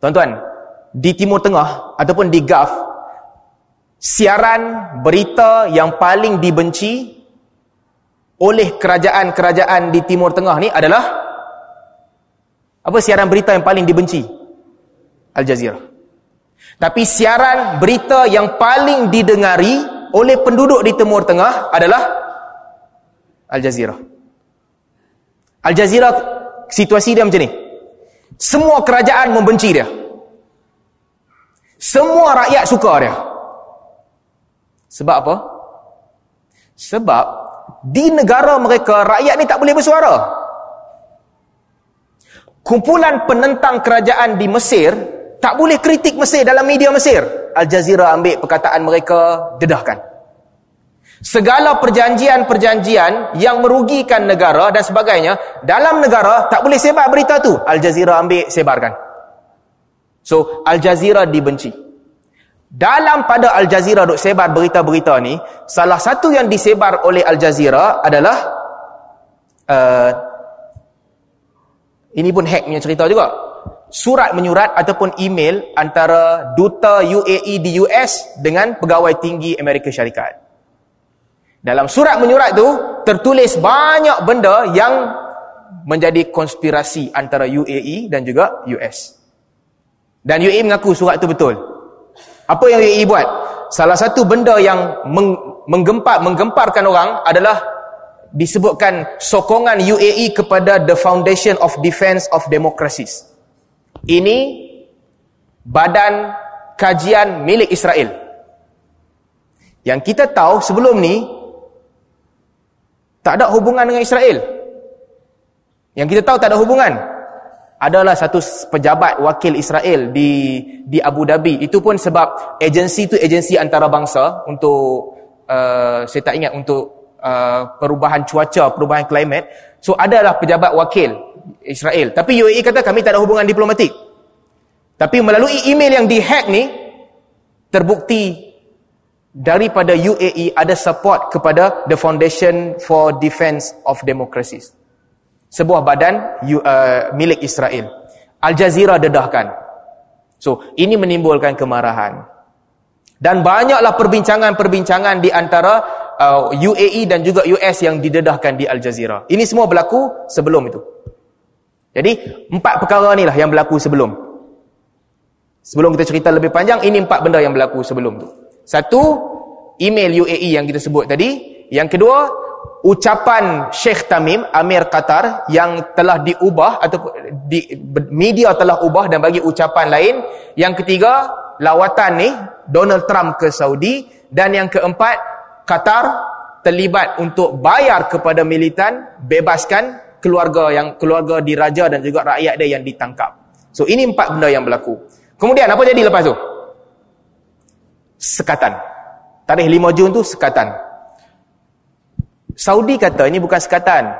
S1: Tuan-tuan, di Timur Tengah ataupun di Gulf, siaran berita yang paling dibenci oleh kerajaan-kerajaan di Timur Tengah ni adalah apa siaran berita yang paling dibenci? Al Jazeera. Tapi siaran berita yang paling didengari oleh penduduk di Timur Tengah adalah Al Jazeera. Al Jazeera situasi dia macam ni. Semua kerajaan membenci dia. Semua rakyat suka dia. Sebab apa? Sebab di negara mereka rakyat ni tak boleh bersuara. Kumpulan penentang kerajaan di Mesir tak boleh kritik Mesir dalam media Mesir. Al Jazeera ambil perkataan mereka dedahkan. Segala perjanjian-perjanjian yang merugikan negara dan sebagainya, dalam negara tak boleh sebar berita tu. Al Jazeera ambil sebarkan. So, Al Jazeera dibenci. Dalam pada Al Jazeera duk sebar berita-berita ni, salah satu yang disebar oleh Al Jazeera adalah uh, ini pun hack punya cerita juga. Surat menyurat ataupun email antara duta UAE di US dengan pegawai tinggi Amerika Syarikat. Dalam surat menyurat tu tertulis banyak benda yang menjadi konspirasi antara UAE dan juga US. Dan UAE mengaku surat tu betul. Apa yang UAE buat? Salah satu benda yang menggempar menggemparkan orang adalah disebutkan sokongan UAE kepada the Foundation of Defence of Democracies. Ini badan kajian milik Israel. Yang kita tahu sebelum ni tak ada hubungan dengan Israel. Yang kita tahu tak ada hubungan. Adalah satu pejabat wakil Israel di di Abu Dhabi. Itu pun sebab agensi itu agensi antarabangsa untuk uh, saya tak ingat untuk uh, perubahan cuaca, perubahan klimat. So adalah pejabat wakil Israel. Tapi UAE kata kami tak ada hubungan diplomatik. Tapi melalui email yang dihack ni terbukti daripada UAE ada support kepada the Foundation for Defence of Democracies. Sebuah badan uh, milik Israel. Al Jazeera dedahkan. So, ini menimbulkan kemarahan. Dan banyaklah perbincangan-perbincangan di antara uh, UAE dan juga US yang didedahkan di Al Jazeera. Ini semua berlaku sebelum itu. Jadi, empat perkara inilah yang berlaku sebelum. Sebelum kita cerita lebih panjang, ini empat benda yang berlaku sebelum itu. Satu, email UAE yang kita sebut tadi. Yang kedua, ucapan Sheikh Tamim, Amir Qatar yang telah diubah atau di, media telah ubah dan bagi ucapan lain. Yang ketiga, lawatan ni Donald Trump ke Saudi dan yang keempat, Qatar terlibat untuk bayar kepada militan bebaskan keluarga yang keluarga diraja dan juga rakyat dia yang ditangkap. So ini empat benda yang berlaku. Kemudian apa jadi lepas tu? Sekatan. Tarikh 5 Jun tu sekatan. Saudi kata ini bukan sekatan.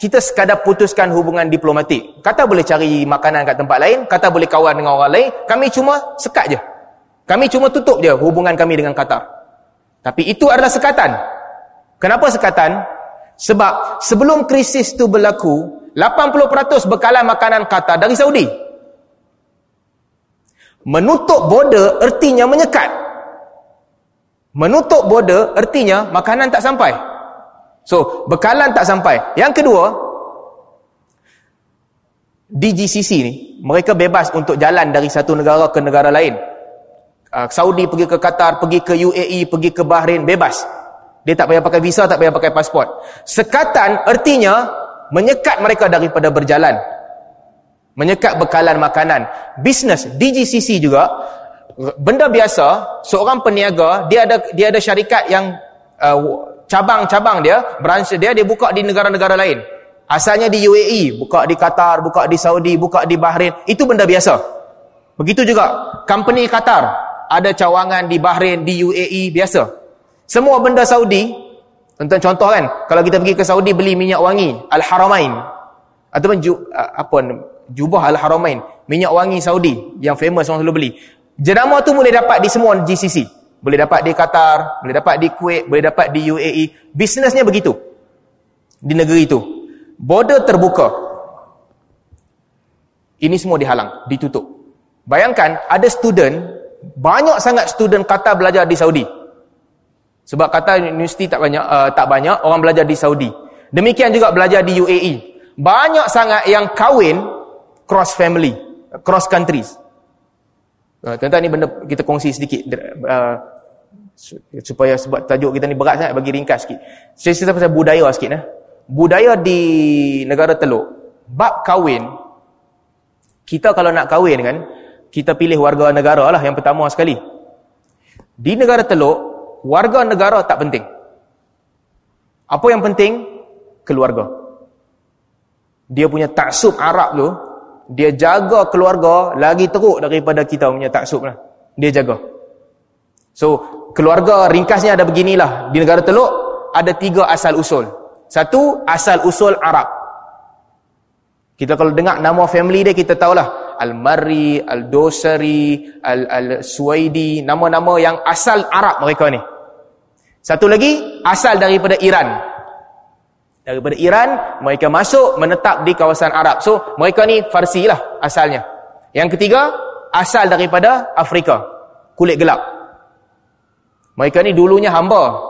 S1: Kita sekadar putuskan hubungan diplomatik. Kata boleh cari makanan kat tempat lain, kata boleh kawan dengan orang lain, kami cuma sekat je. Kami cuma tutup je hubungan kami dengan Qatar. Tapi itu adalah sekatan. Kenapa sekatan? Sebab sebelum krisis tu berlaku, 80% bekalan makanan Qatar dari Saudi. Menutup border ertinya menyekat. Menutup border artinya makanan tak sampai. So, bekalan tak sampai. Yang kedua, di GCC ni, mereka bebas untuk jalan dari satu negara ke negara lain. Uh, Saudi pergi ke Qatar, pergi ke UAE, pergi ke Bahrain, bebas. Dia tak payah pakai visa, tak payah pakai pasport. Sekatan artinya menyekat mereka daripada berjalan. Menyekat bekalan makanan. Bisnes, DGCC juga, benda biasa seorang peniaga dia ada dia ada syarikat yang uh, cabang-cabang dia branch dia dia buka di negara-negara lain asalnya di UAE buka di Qatar buka di Saudi buka di Bahrain itu benda biasa Begitu juga company Qatar ada cawangan di Bahrain, di UAE biasa. Semua benda Saudi, tentang contoh kan, kalau kita pergi ke Saudi beli minyak wangi Al-Haramain ataupun ju, apa jubah Al-Haramain, minyak wangi Saudi yang famous orang selalu beli. Jenama tu boleh dapat di semua GCC. Boleh dapat di Qatar, boleh dapat di Kuwait, boleh dapat di UAE. Bisnesnya begitu. Di negeri itu. Border terbuka. Ini semua dihalang, ditutup. Bayangkan ada student, banyak sangat student Qatar belajar di Saudi. Sebab Qatar universiti tak banyak uh, tak banyak orang belajar di Saudi. Demikian juga belajar di UAE. Banyak sangat yang kahwin cross family, cross countries. Uh, tuan-tuan ni benda kita kongsi sedikit uh, supaya sebab tajuk kita ni berat sangat bagi ringkas sikit. Saya cerita pasal budaya sikit eh. Budaya di negara Teluk, bab kahwin kita kalau nak kahwin kan, kita pilih warga negara lah yang pertama sekali. Di negara teluk, warga negara tak penting. Apa yang penting? Keluarga. Dia punya taksub Arab tu, dia jaga keluarga lagi teruk daripada kita punya taksub lah. Dia jaga. So, keluarga ringkasnya ada beginilah. Di negara teluk, ada tiga asal usul. Satu, asal usul Arab. Kita kalau dengar nama family dia, kita tahulah. Al-Marri, Al-Dosari, Al-Suwaidi, nama-nama yang asal Arab mereka ni. Satu lagi, asal daripada Iran. Daripada Iran, mereka masuk menetap di kawasan Arab. So, mereka ni Farsi lah asalnya. Yang ketiga, asal daripada Afrika. Kulit gelap. Mereka ni dulunya hamba.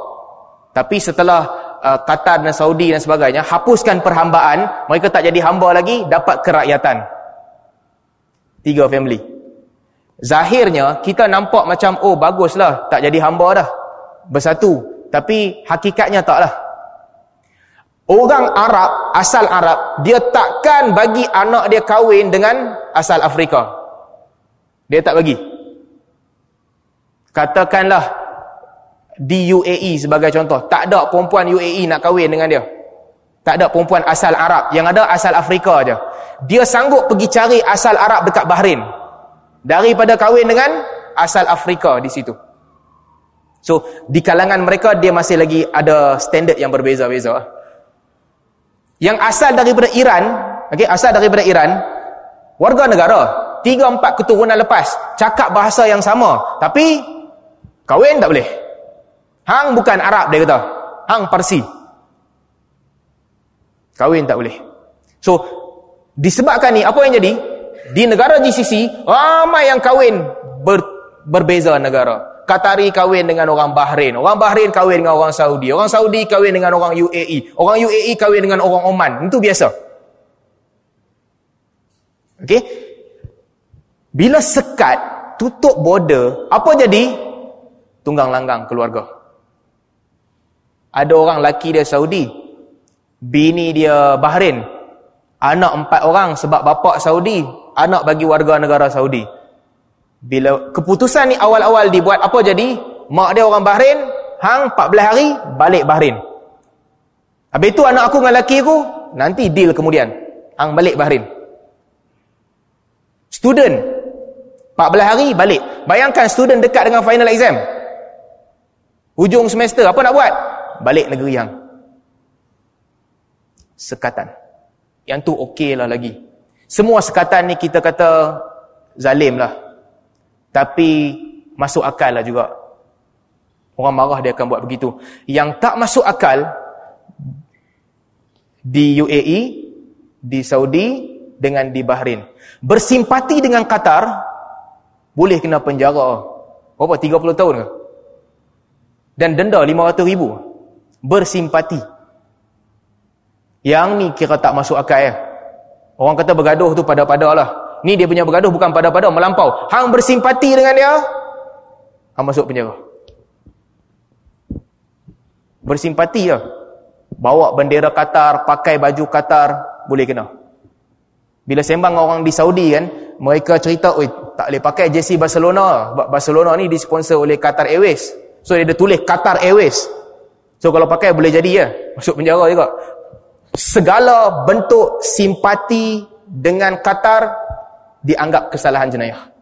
S1: Tapi setelah uh, Qatar dan Saudi dan sebagainya, hapuskan perhambaan, mereka tak jadi hamba lagi, dapat kerakyatan. Tiga family. Zahirnya, kita nampak macam, oh baguslah, tak jadi hamba dah. Bersatu. Tapi hakikatnya taklah. Orang Arab, asal Arab, dia takkan bagi anak dia kahwin dengan asal Afrika. Dia tak bagi. Katakanlah, di UAE sebagai contoh, tak ada perempuan UAE nak kahwin dengan dia. Tak ada perempuan asal Arab. Yang ada asal Afrika aja. Dia sanggup pergi cari asal Arab dekat Bahrain. Daripada kahwin dengan asal Afrika di situ. So, di kalangan mereka dia masih lagi ada standard yang berbeza-beza. Yang asal daripada Iran, okay, asal daripada Iran, warga negara, tiga empat keturunan lepas, cakap bahasa yang sama. Tapi, kahwin tak boleh. Hang bukan Arab, dia kata. Hang Parsi. Kahwin tak boleh. So, disebabkan ni, apa yang jadi? Di negara GCC, ramai yang kahwin ber, berbeza negara. Qatari kahwin dengan orang Bahrain. Orang Bahrain kahwin dengan orang Saudi. Orang Saudi kahwin dengan orang UAE. Orang UAE kahwin dengan orang Oman. Itu biasa. Okey? Bila sekat, tutup border, apa jadi? Tunggang langgang keluarga. Ada orang laki dia Saudi, bini dia Bahrain, anak empat orang sebab bapa Saudi, anak bagi warga negara Saudi. Bila keputusan ni awal-awal dibuat, apa jadi? Mak dia orang Bahrain, hang 14 hari, balik Bahrain. Habis itu anak aku dengan lelaki aku, nanti deal kemudian. Hang balik Bahrain. Student, 14 hari, balik. Bayangkan student dekat dengan final exam. Hujung semester, apa nak buat? Balik negeri hang sekatan. Yang tu okey lah lagi. Semua sekatan ni kita kata zalim lah. Tapi masuk akal lah juga. Orang marah dia akan buat begitu. Yang tak masuk akal di UAE, di Saudi dengan di Bahrain. Bersimpati dengan Qatar boleh kena penjara. Berapa? 30 tahun ke? Dan denda 500 ribu. Bersimpati. Yang ni kira tak masuk akal ya. Orang kata bergaduh tu pada-pada lah. Ni dia punya bergaduh bukan pada-pada, melampau. Hang bersimpati dengan dia, hang masuk penjara. Bersimpati lah. Bawa bendera Qatar, pakai baju Qatar, boleh kena. Bila sembang orang di Saudi kan, mereka cerita, oi tak boleh pakai jersey Barcelona. Barcelona ni disponsor oleh Qatar Airways. So dia ada tulis Qatar Airways. So kalau pakai boleh jadi ya. Masuk penjara juga segala bentuk simpati dengan Qatar dianggap kesalahan jenayah.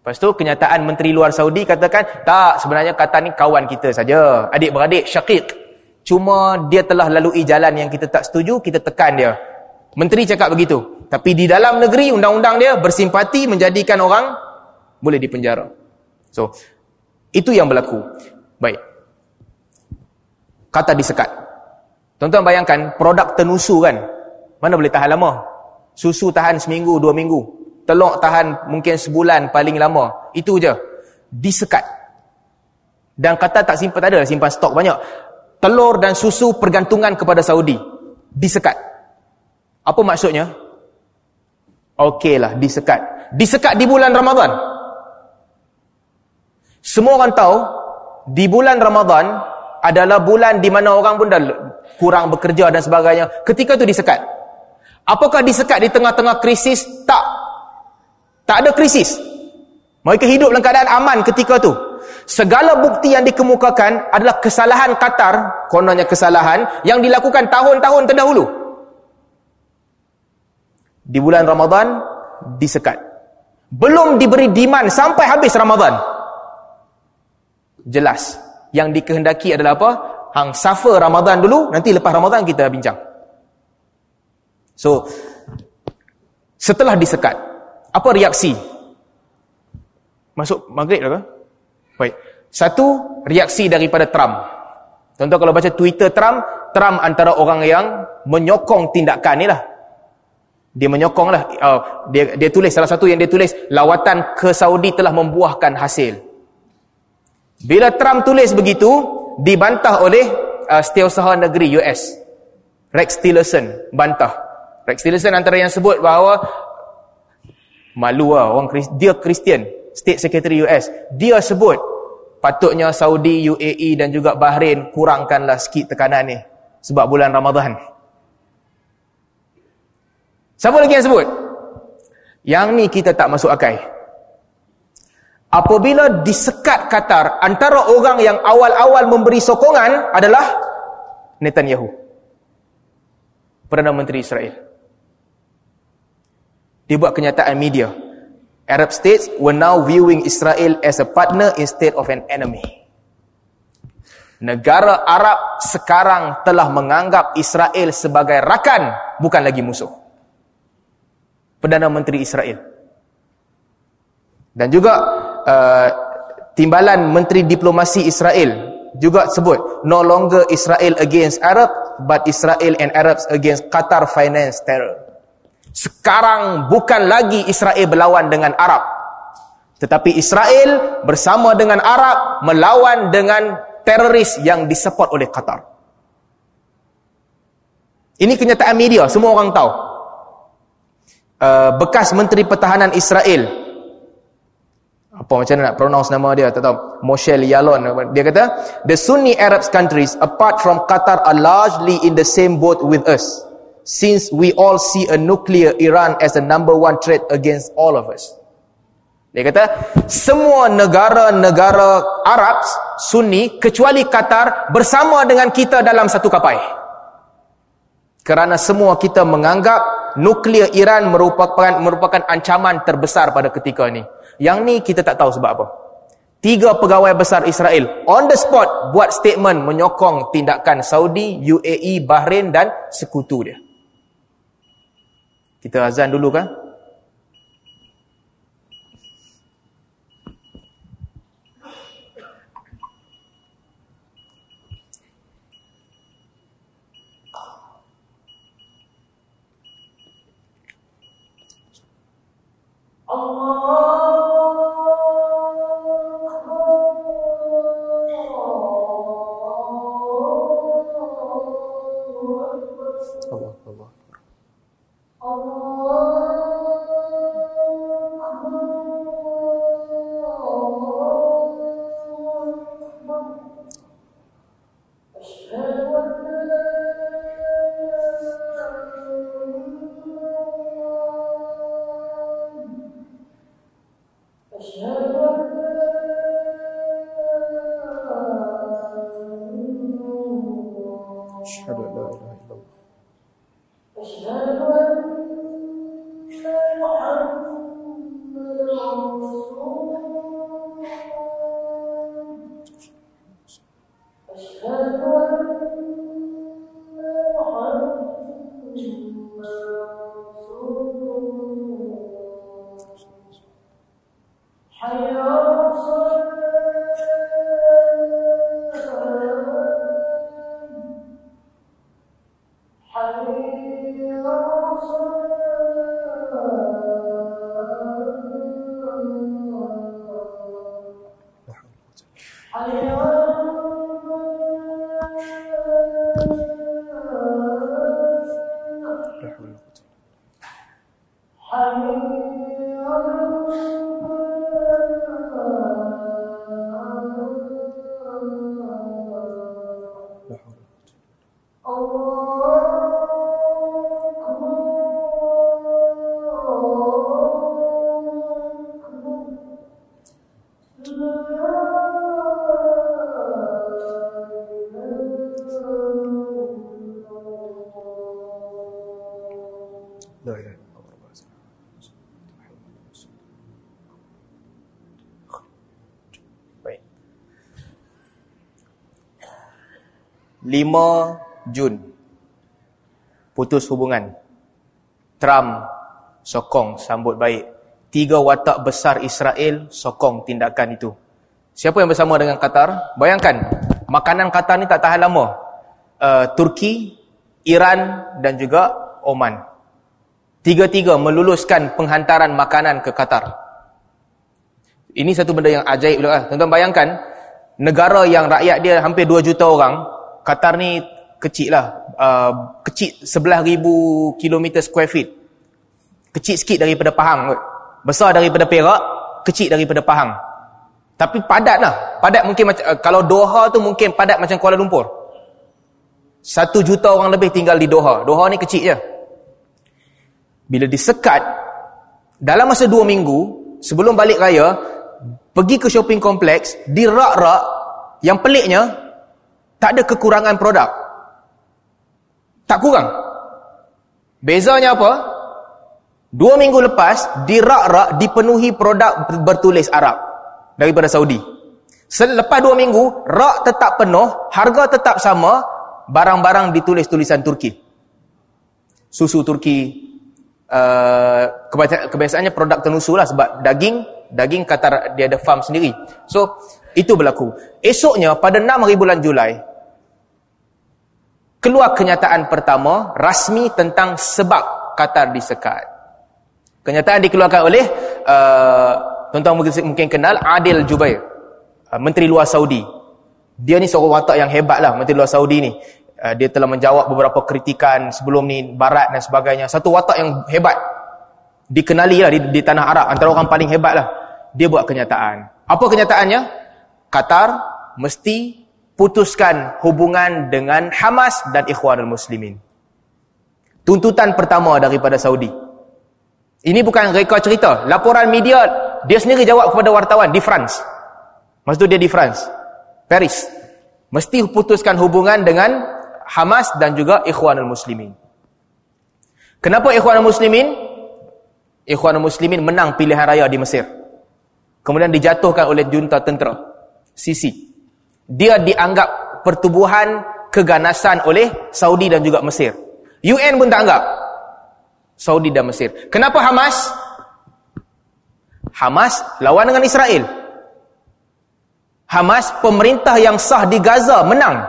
S1: Lepas tu kenyataan Menteri Luar Saudi katakan, tak sebenarnya Qatar ni kawan kita saja. Adik-beradik, syakik. Cuma dia telah lalui jalan yang kita tak setuju, kita tekan dia. Menteri cakap begitu. Tapi di dalam negeri, undang-undang dia bersimpati menjadikan orang boleh dipenjara. So, itu yang berlaku. Baik. Kata disekat. Tuan-tuan bayangkan, produk tenusu kan, mana boleh tahan lama? Susu tahan seminggu, dua minggu telur tahan mungkin sebulan paling lama. Itu je. Disekat. Dan kata tak simpan, tak ada simpan stok banyak. Telur dan susu pergantungan kepada Saudi. Disekat. Apa maksudnya? Okeylah, disekat. Disekat di bulan Ramadan. Semua orang tahu, di bulan Ramadan adalah bulan di mana orang pun dah kurang bekerja dan sebagainya. Ketika itu disekat. Apakah disekat di tengah-tengah krisis? Tak. Tak ada krisis. Mereka hidup dalam keadaan aman ketika tu. Segala bukti yang dikemukakan adalah kesalahan Qatar, kononnya kesalahan, yang dilakukan tahun-tahun terdahulu. Di bulan Ramadan, disekat. Belum diberi diman sampai habis Ramadan. Jelas. Yang dikehendaki adalah apa? Hang suffer Ramadan dulu, nanti lepas Ramadan kita bincang. So, setelah disekat, apa reaksi? Masuk maghrib lah ke? Baik. Satu, reaksi daripada Trump. Contoh kalau baca Twitter Trump, Trump antara orang yang menyokong tindakan ni lah. Dia menyokong lah. Uh, dia, dia tulis, salah satu yang dia tulis, lawatan ke Saudi telah membuahkan hasil. Bila Trump tulis begitu, dibantah oleh uh, setiausaha negeri US. Rex Tillerson bantah. Rex Tillerson antara yang sebut bahawa malu lah orang dia Kristian State Secretary US dia sebut patutnya Saudi UAE dan juga Bahrain kurangkanlah sikit tekanan ni sebab bulan Ramadan. Siapa lagi yang sebut? Yang ni kita tak masuk akal. Apabila disekat Qatar antara orang yang awal-awal memberi sokongan adalah Netanyahu. Perdana Menteri Israel dia buat kenyataan media. Arab states were now viewing Israel as a partner instead of an enemy. Negara Arab sekarang telah menganggap Israel sebagai rakan, bukan lagi musuh. Perdana Menteri Israel. Dan juga uh, timbalan Menteri Diplomasi Israel juga sebut no longer Israel against Arab but Israel and Arabs against Qatar finance terror. Sekarang bukan lagi Israel berlawan dengan Arab. Tetapi Israel bersama dengan Arab melawan dengan teroris yang disupport oleh Qatar. Ini kenyataan media, semua orang tahu. Uh, bekas Menteri Pertahanan Israel, apa macam mana nak pronounce nama dia, tak tahu. Moshe Yalon, dia kata, The Sunni Arab countries apart from Qatar are largely in the same boat with us since we all see a nuclear Iran as the number one threat against all of us. Dia kata, semua negara-negara Arab, Sunni, kecuali Qatar, bersama dengan kita dalam satu kapal. Kerana semua kita menganggap nuklear Iran merupakan merupakan ancaman terbesar pada ketika ini. Yang ni kita tak tahu sebab apa. Tiga pegawai besar Israel on the spot buat statement menyokong tindakan Saudi, UAE, Bahrain dan sekutu dia. Kita azan dulu kan? Allah 5 Jun. Putus hubungan. Trump sokong sambut baik. Tiga watak besar Israel sokong tindakan itu. Siapa yang bersama dengan Qatar? Bayangkan makanan Qatar ni tak tahan lama. Uh, Turki Iran dan juga Oman. Tiga-tiga meluluskan penghantaran makanan ke Qatar. Ini satu benda yang ajaib lah tuan-tuan bayangkan negara yang rakyat dia hampir 2 juta orang Qatar ni kecil lah. Uh, kecil 11,000 km square feet. Kecil sikit daripada Pahang. Besar daripada Perak, kecil daripada Pahang. Tapi padat lah. Padat mungkin macam, uh, kalau Doha tu mungkin padat macam Kuala Lumpur. Satu juta orang lebih tinggal di Doha. Doha ni kecil je. Bila disekat, dalam masa dua minggu, sebelum balik raya, pergi ke shopping kompleks, di rak-rak, yang peliknya, tak ada kekurangan produk. Tak kurang. Bezanya apa? Dua minggu lepas, di rak-rak dipenuhi produk bertulis Arab daripada Saudi. Selepas dua minggu, rak tetap penuh, harga tetap sama, barang-barang ditulis tulisan Turki. Susu Turki, uh, kebiasaannya produk tenusu lah sebab daging, daging kata dia ada farm sendiri. So, itu berlaku. Esoknya, pada 6 hari bulan Julai, keluar kenyataan pertama rasmi tentang sebab Qatar disekat. Kenyataan dikeluarkan oleh uh, tuan-tuan mungkin, mungkin kenal Adil Jubair, uh, Menteri Luar Saudi. Dia ni seorang watak yang hebat lah, Menteri Luar Saudi ni. Uh, dia telah menjawab beberapa kritikan sebelum ni, Barat dan sebagainya. Satu watak yang hebat. Dikenali lah di, di tanah Arab, antara orang paling hebat lah. Dia buat kenyataan. Apa kenyataannya? Qatar mesti putuskan hubungan dengan Hamas dan Ikhwanul Muslimin. Tuntutan pertama daripada Saudi. Ini bukan reka cerita. Laporan media, dia sendiri jawab kepada wartawan di France. Masa tu dia di France. Paris. Mesti putuskan hubungan dengan Hamas dan juga Ikhwanul Muslimin. Kenapa Ikhwanul Muslimin? Ikhwanul Muslimin menang pilihan raya di Mesir. Kemudian dijatuhkan oleh junta tentera. Sisi dia dianggap pertubuhan keganasan oleh Saudi dan juga Mesir. UN pun tak anggap. Saudi dan Mesir. Kenapa Hamas? Hamas lawan dengan Israel. Hamas pemerintah yang sah di Gaza menang.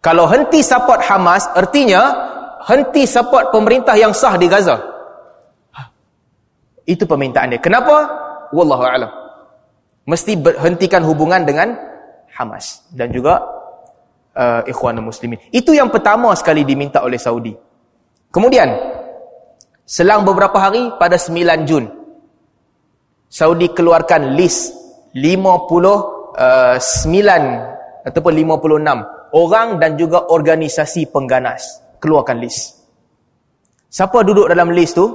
S1: Kalau henti support Hamas, artinya henti support pemerintah yang sah di Gaza. Itu permintaan dia. Kenapa? Wallahu a'lam. Mesti berhentikan hubungan dengan Hamas dan juga uh, Ikhwanul Muslimin. Itu yang pertama sekali diminta oleh Saudi. Kemudian selang beberapa hari pada 9 Jun Saudi keluarkan list 59 uh, ataupun 56 orang dan juga organisasi pengganas keluarkan list. Siapa duduk dalam list tu?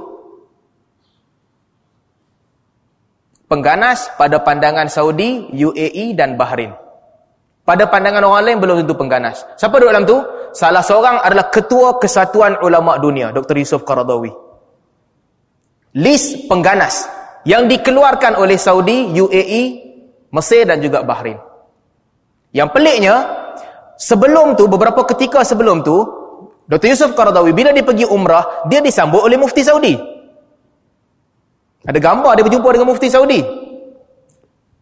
S1: Pengganas pada pandangan Saudi, UAE dan Bahrain. Pada pandangan orang lain belum tentu pengganas. Siapa duduk dalam tu? Salah seorang adalah Ketua Kesatuan Ulama Dunia, Dr. Yusuf Qaradawi. List pengganas yang dikeluarkan oleh Saudi, UAE, Mesir dan juga Bahrain. Yang peliknya, Sebelum tu, beberapa ketika sebelum tu, Dr. Yusuf Qaradawi, bila dia pergi umrah, dia disambut oleh mufti Saudi. Ada gambar dia berjumpa dengan mufti Saudi.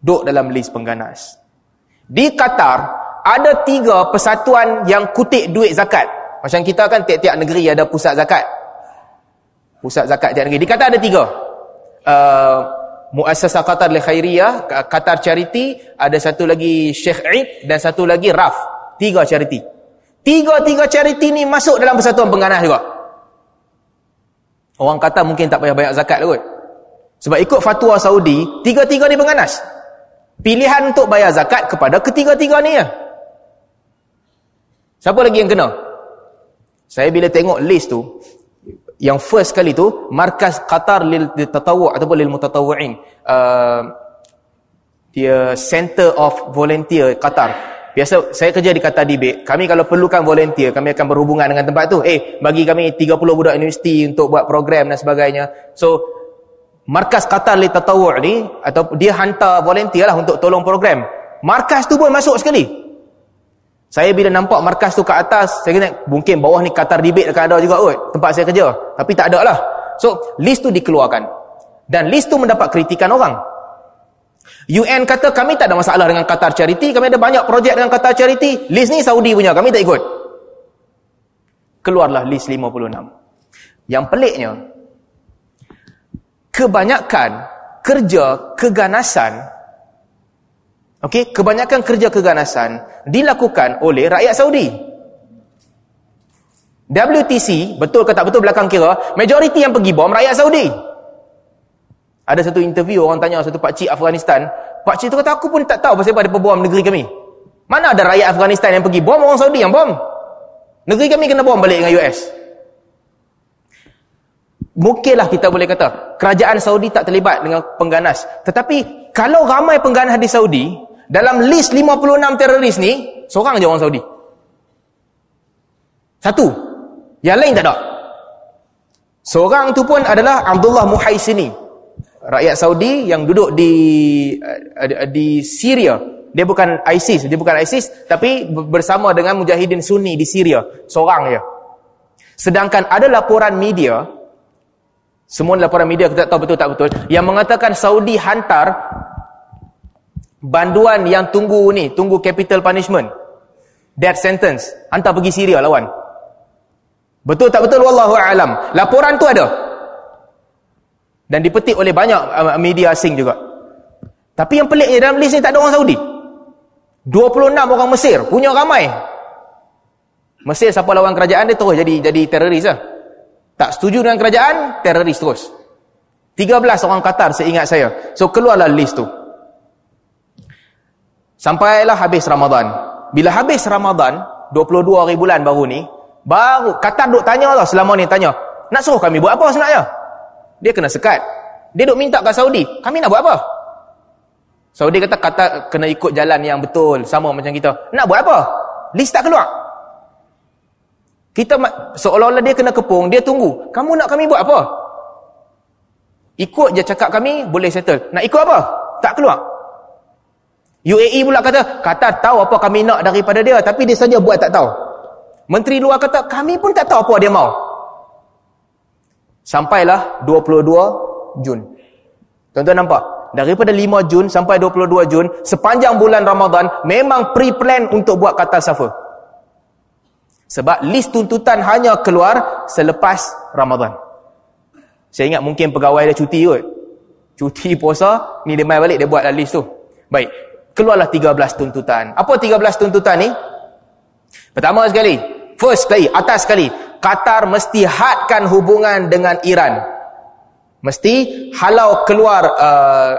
S1: Duduk dalam list pengganas. Di Qatar, ada tiga persatuan yang kutip duit zakat. Macam kita kan tiap-tiap negeri ada pusat zakat. Pusat zakat tiap negeri. Di Qatar ada tiga. Uh, Muassasah Qatar Le Khairiyah, Qatar Charity, ada satu lagi Sheikh Eid dan satu lagi RAF. Tiga charity. Tiga-tiga charity ni masuk dalam persatuan pengganas juga. Orang kata mungkin tak payah banyak zakat lah kot. Sebab ikut fatwa Saudi, tiga-tiga ni pengganas. Pilihan untuk bayar zakat kepada ketiga-tiga ni ya. Siapa lagi yang kena? Saya bila tengok list tu, yang first kali tu, Markas Qatar lil Tatawu' ataupun lil Mutatawu'in. Uh, dia Center of Volunteer Qatar. Biasa saya kerja di Kata Debate. Kami kalau perlukan volunteer, kami akan berhubungan dengan tempat tu. Eh, bagi kami 30 budak universiti untuk buat program dan sebagainya. So, markas Qatar li tatawu' ni atau dia hantar volunteer lah untuk tolong program. Markas tu pun masuk sekali. Saya bila nampak markas tu kat atas, saya kata mungkin bawah ni Qatar Debate akan ada juga kot, tempat saya kerja. Tapi tak ada lah. So, list tu dikeluarkan. Dan list tu mendapat kritikan orang. UN kata kami tak ada masalah dengan Qatar Charity, kami ada banyak projek dengan Qatar Charity. List ni Saudi punya, kami tak ikut. Keluarlah list 56. Yang peliknya, kebanyakan kerja keganasan, okay, kebanyakan kerja keganasan dilakukan oleh rakyat Saudi. WTC, betul ke tak betul belakang kira, majoriti yang pergi bom rakyat Saudi. Ada satu interview orang tanya satu pakcik Afghanistan. Pakcik tu kata aku pun tak tahu pasal apa dia bom negeri kami. Mana ada rakyat Afghanistan yang pergi bom orang Saudi yang bom. Negeri kami kena bom balik dengan US. Mungkinlah kita boleh kata kerajaan Saudi tak terlibat dengan pengganas. Tetapi kalau ramai pengganas di Saudi dalam list 56 teroris ni seorang je orang Saudi. Satu. Yang lain tak ada. Seorang tu pun adalah Abdullah Muhaisini rakyat Saudi yang duduk di uh, di Syria. Dia bukan ISIS, dia bukan ISIS tapi bersama dengan mujahidin Sunni di Syria, seorang ya. Sedangkan ada laporan media semua laporan media kita tak tahu betul tak betul. Yang mengatakan Saudi hantar banduan yang tunggu ni, tunggu capital punishment. Death sentence, hantar pergi Syria lawan. Betul tak betul? Wallahu alam. Laporan tu ada. Dan dipetik oleh banyak uh, media asing juga. Tapi yang peliknya dalam list ni tak ada orang Saudi. 26 orang Mesir. Punya ramai. Mesir siapa lawan kerajaan dia terus jadi jadi teroris lah tak setuju dengan kerajaan teroris terus 13 orang Qatar seingat saya so keluarlah list tu sampailah habis Ramadan bila habis Ramadan 22 hari bulan baru ni baru Qatar duk tanya lah selama ni tanya nak suruh kami buat apa sebenarnya dia kena sekat. Dia duk minta kat Saudi. Kami nak buat apa? Saudi kata, kata kena ikut jalan yang betul. Sama macam kita. Nak buat apa? List tak keluar. Kita seolah-olah dia kena kepung. Dia tunggu. Kamu nak kami buat apa? Ikut je cakap kami, boleh settle. Nak ikut apa? Tak keluar. UAE pula kata, kata tahu apa kami nak daripada dia. Tapi dia saja buat tak tahu. Menteri luar kata, kami pun tak tahu apa dia mau. Sampailah 22 Jun. Tuan-tuan nampak? Daripada 5 Jun sampai 22 Jun, sepanjang bulan Ramadan, memang pre-plan untuk buat kata safa. Sebab list tuntutan hanya keluar selepas Ramadan. Saya ingat mungkin pegawai dia cuti kot. Cuti puasa, ni dia main balik, dia buat list tu. Baik, keluarlah 13 tuntutan. Apa 13 tuntutan ni? Pertama sekali, first sekali, atas sekali, Qatar mesti hadkan hubungan dengan Iran. Mesti halau keluar uh,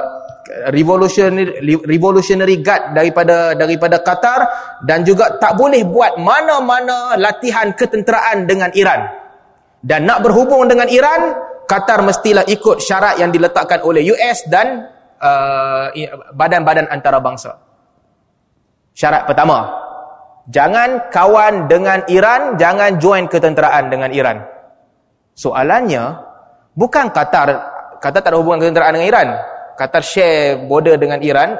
S1: revolutionary revolutionary guard daripada daripada Qatar dan juga tak boleh buat mana-mana latihan ketenteraan dengan Iran. Dan nak berhubung dengan Iran, Qatar mestilah ikut syarat yang diletakkan oleh US dan uh, badan-badan antarabangsa. Syarat pertama, Jangan kawan dengan Iran, jangan join ketenteraan dengan Iran. Soalannya, bukan Qatar, Qatar tak ada hubungan ketenteraan dengan Iran. Qatar share border dengan Iran,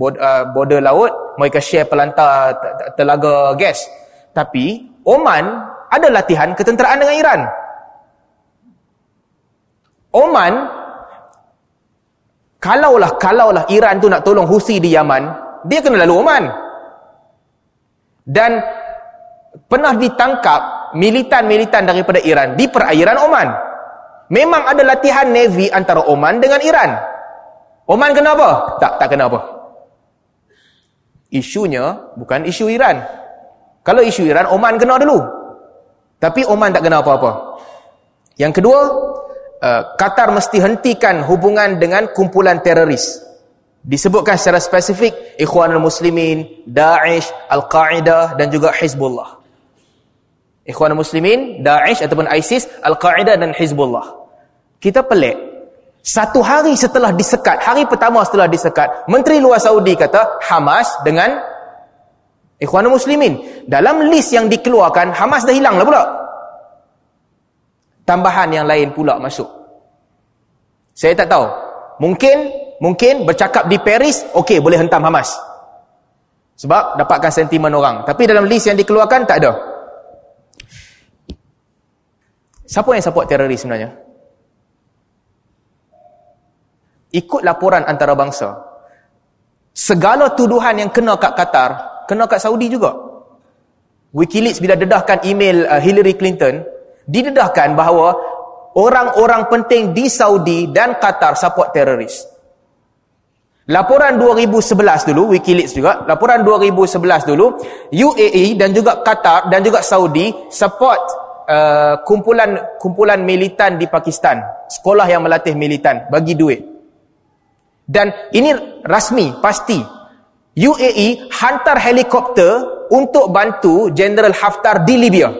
S1: uh, border laut, mereka share pelantar telaga gas. Tapi Oman ada latihan ketenteraan dengan Iran. Oman kalaulah kalaulah Iran tu nak tolong Husi di Yaman, dia kena lalu Oman. Dan pernah ditangkap militan-militan daripada Iran di perairan Oman. Memang ada latihan navy antara Oman dengan Iran. Oman kena apa? Tak, tak kena apa. Isunya bukan isu Iran. Kalau isu Iran, Oman kena dulu. Tapi Oman tak kena apa-apa. Yang kedua, uh, Qatar mesti hentikan hubungan dengan kumpulan teroris. Disebutkan secara spesifik, Ikhwanul Muslimin, Daesh, Al-Qaeda dan juga Hizbullah. Ikhwanul Muslimin, Daesh ataupun ISIS, Al-Qaeda dan Hizbullah. Kita pelik. Satu hari setelah disekat, hari pertama setelah disekat, Menteri Luar Saudi kata Hamas dengan Ikhwanul Muslimin. Dalam list yang dikeluarkan, Hamas dah hilang lah pula. Tambahan yang lain pula masuk. Saya tak tahu. Mungkin mungkin bercakap di Paris, okey boleh hentam Hamas. Sebab dapatkan sentimen orang. Tapi dalam list yang dikeluarkan, tak ada. Siapa yang support teroris sebenarnya? Ikut laporan antarabangsa. Segala tuduhan yang kena kat Qatar kena kat Saudi juga. Wikileaks bila dedahkan email uh, Hillary Clinton didedahkan bahawa orang-orang penting di Saudi dan Qatar support teroris. Laporan 2011 dulu Wikileaks juga laporan 2011 dulu UAE dan juga Qatar dan juga Saudi support Uh, kumpulan kumpulan militan di Pakistan. Sekolah yang melatih militan bagi duit dan ini rasmi, pasti. UAE hantar helikopter untuk bantu General Haftar di Libya.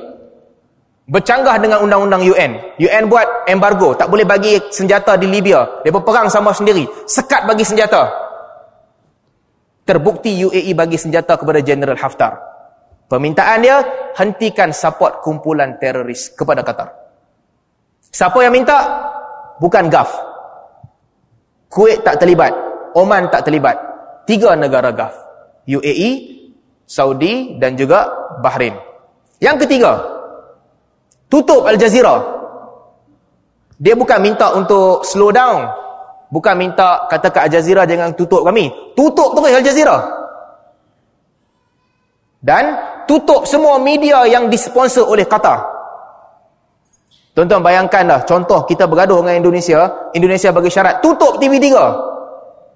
S1: Bercanggah dengan undang-undang UN. UN buat embargo, tak boleh bagi senjata di Libya. Dia perang sama sendiri. Sekat bagi senjata. Terbukti UAE bagi senjata kepada General Haftar. Permintaan dia, hentikan support kumpulan teroris kepada Qatar. Siapa yang minta? Bukan Gulf. Kuwait tak terlibat, Oman tak terlibat. Tiga negara Gulf. UAE, Saudi dan juga Bahrain. Yang ketiga, tutup Al Jazeera. Dia bukan minta untuk slow down. Bukan minta kata ke Al Jazeera jangan tutup kami. Tutup terus Al Jazeera. Dan tutup semua media yang disponsor oleh Qatar. Tuan-tuan bayangkanlah contoh kita bergaduh dengan Indonesia, Indonesia bagi syarat tutup TV3.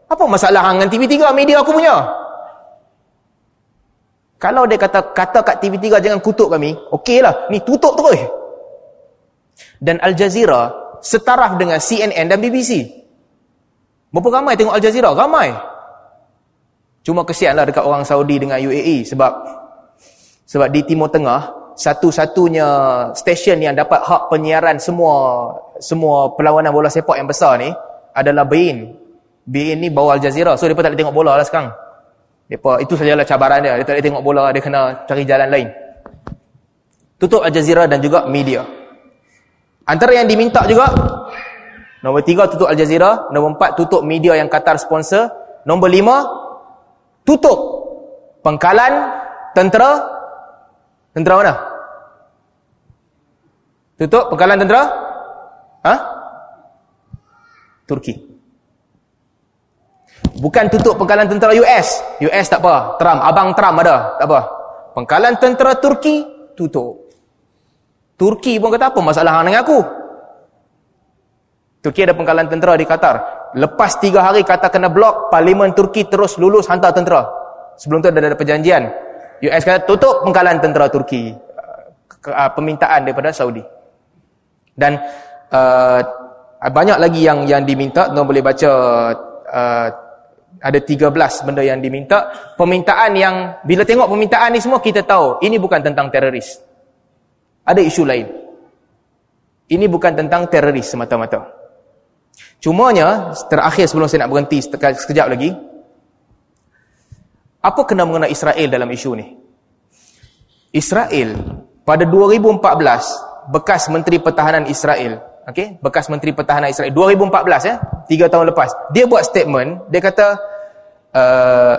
S1: Apa masalah dengan TV3 media aku punya? Kalau dia kata kata kat TV3 jangan kutuk kami, okeylah, ni tutup terus. Dan Al Jazeera setaraf dengan CNN dan BBC. Berapa ramai tengok Al Jazeera? Ramai. Cuma kesianlah dekat orang Saudi dengan UAE sebab sebab di Timur Tengah satu-satunya stesen yang dapat hak penyiaran semua semua perlawanan bola sepak yang besar ni adalah Bein. Bein ni bawa Al Jazeera. So, mereka tak boleh tengok bola lah sekarang. Mereka, itu sajalah cabaran dia. Dia tak boleh tengok bola. Dia kena cari jalan lain. Tutup Al Jazeera dan juga media. Antara yang diminta juga, nombor tiga, tutup Al Jazeera. Nombor empat, tutup media yang Qatar sponsor. Nombor lima, tutup pengkalan tentera Tentera mana? Tutup pengkalan tentera? Ha? Turki. Bukan tutup pengkalan tentera US. US tak apa. Trump. Abang Trump ada. Tak apa. Pengkalan tentera Turki, tutup. Turki pun kata apa masalah dengan aku? Turki ada pengkalan tentera di Qatar. Lepas tiga hari kata kena blok, Parlimen Turki terus lulus hantar tentera. Sebelum tu ada, ada perjanjian. US kata tutup pengkalan tentera Turki. Uh, permintaan daripada Saudi. Dan uh, banyak lagi yang yang diminta. Tuan boleh baca uh, ada 13 benda yang diminta. Permintaan yang bila tengok permintaan ni semua kita tahu ini bukan tentang teroris. Ada isu lain. Ini bukan tentang teroris semata-mata. Cumanya terakhir sebelum saya nak berhenti sekejap lagi apa kena mengenai Israel dalam isu ni? Israel pada 2014 bekas Menteri Pertahanan Israel, okey, bekas Menteri Pertahanan Israel 2014 ya, 3 tahun lepas. Dia buat statement, dia kata uh,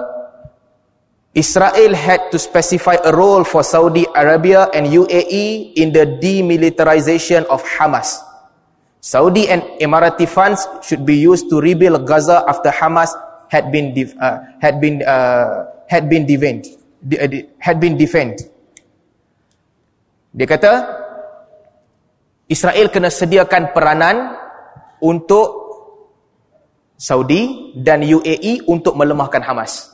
S1: Israel had to specify a role for Saudi Arabia and UAE in the demilitarization of Hamas. Saudi and Emirati funds should be used to rebuild Gaza after Hamas had been uh, had been uh, had been defend uh, had been defend. Dia kata Israel kena sediakan peranan untuk Saudi dan UAE untuk melemahkan Hamas.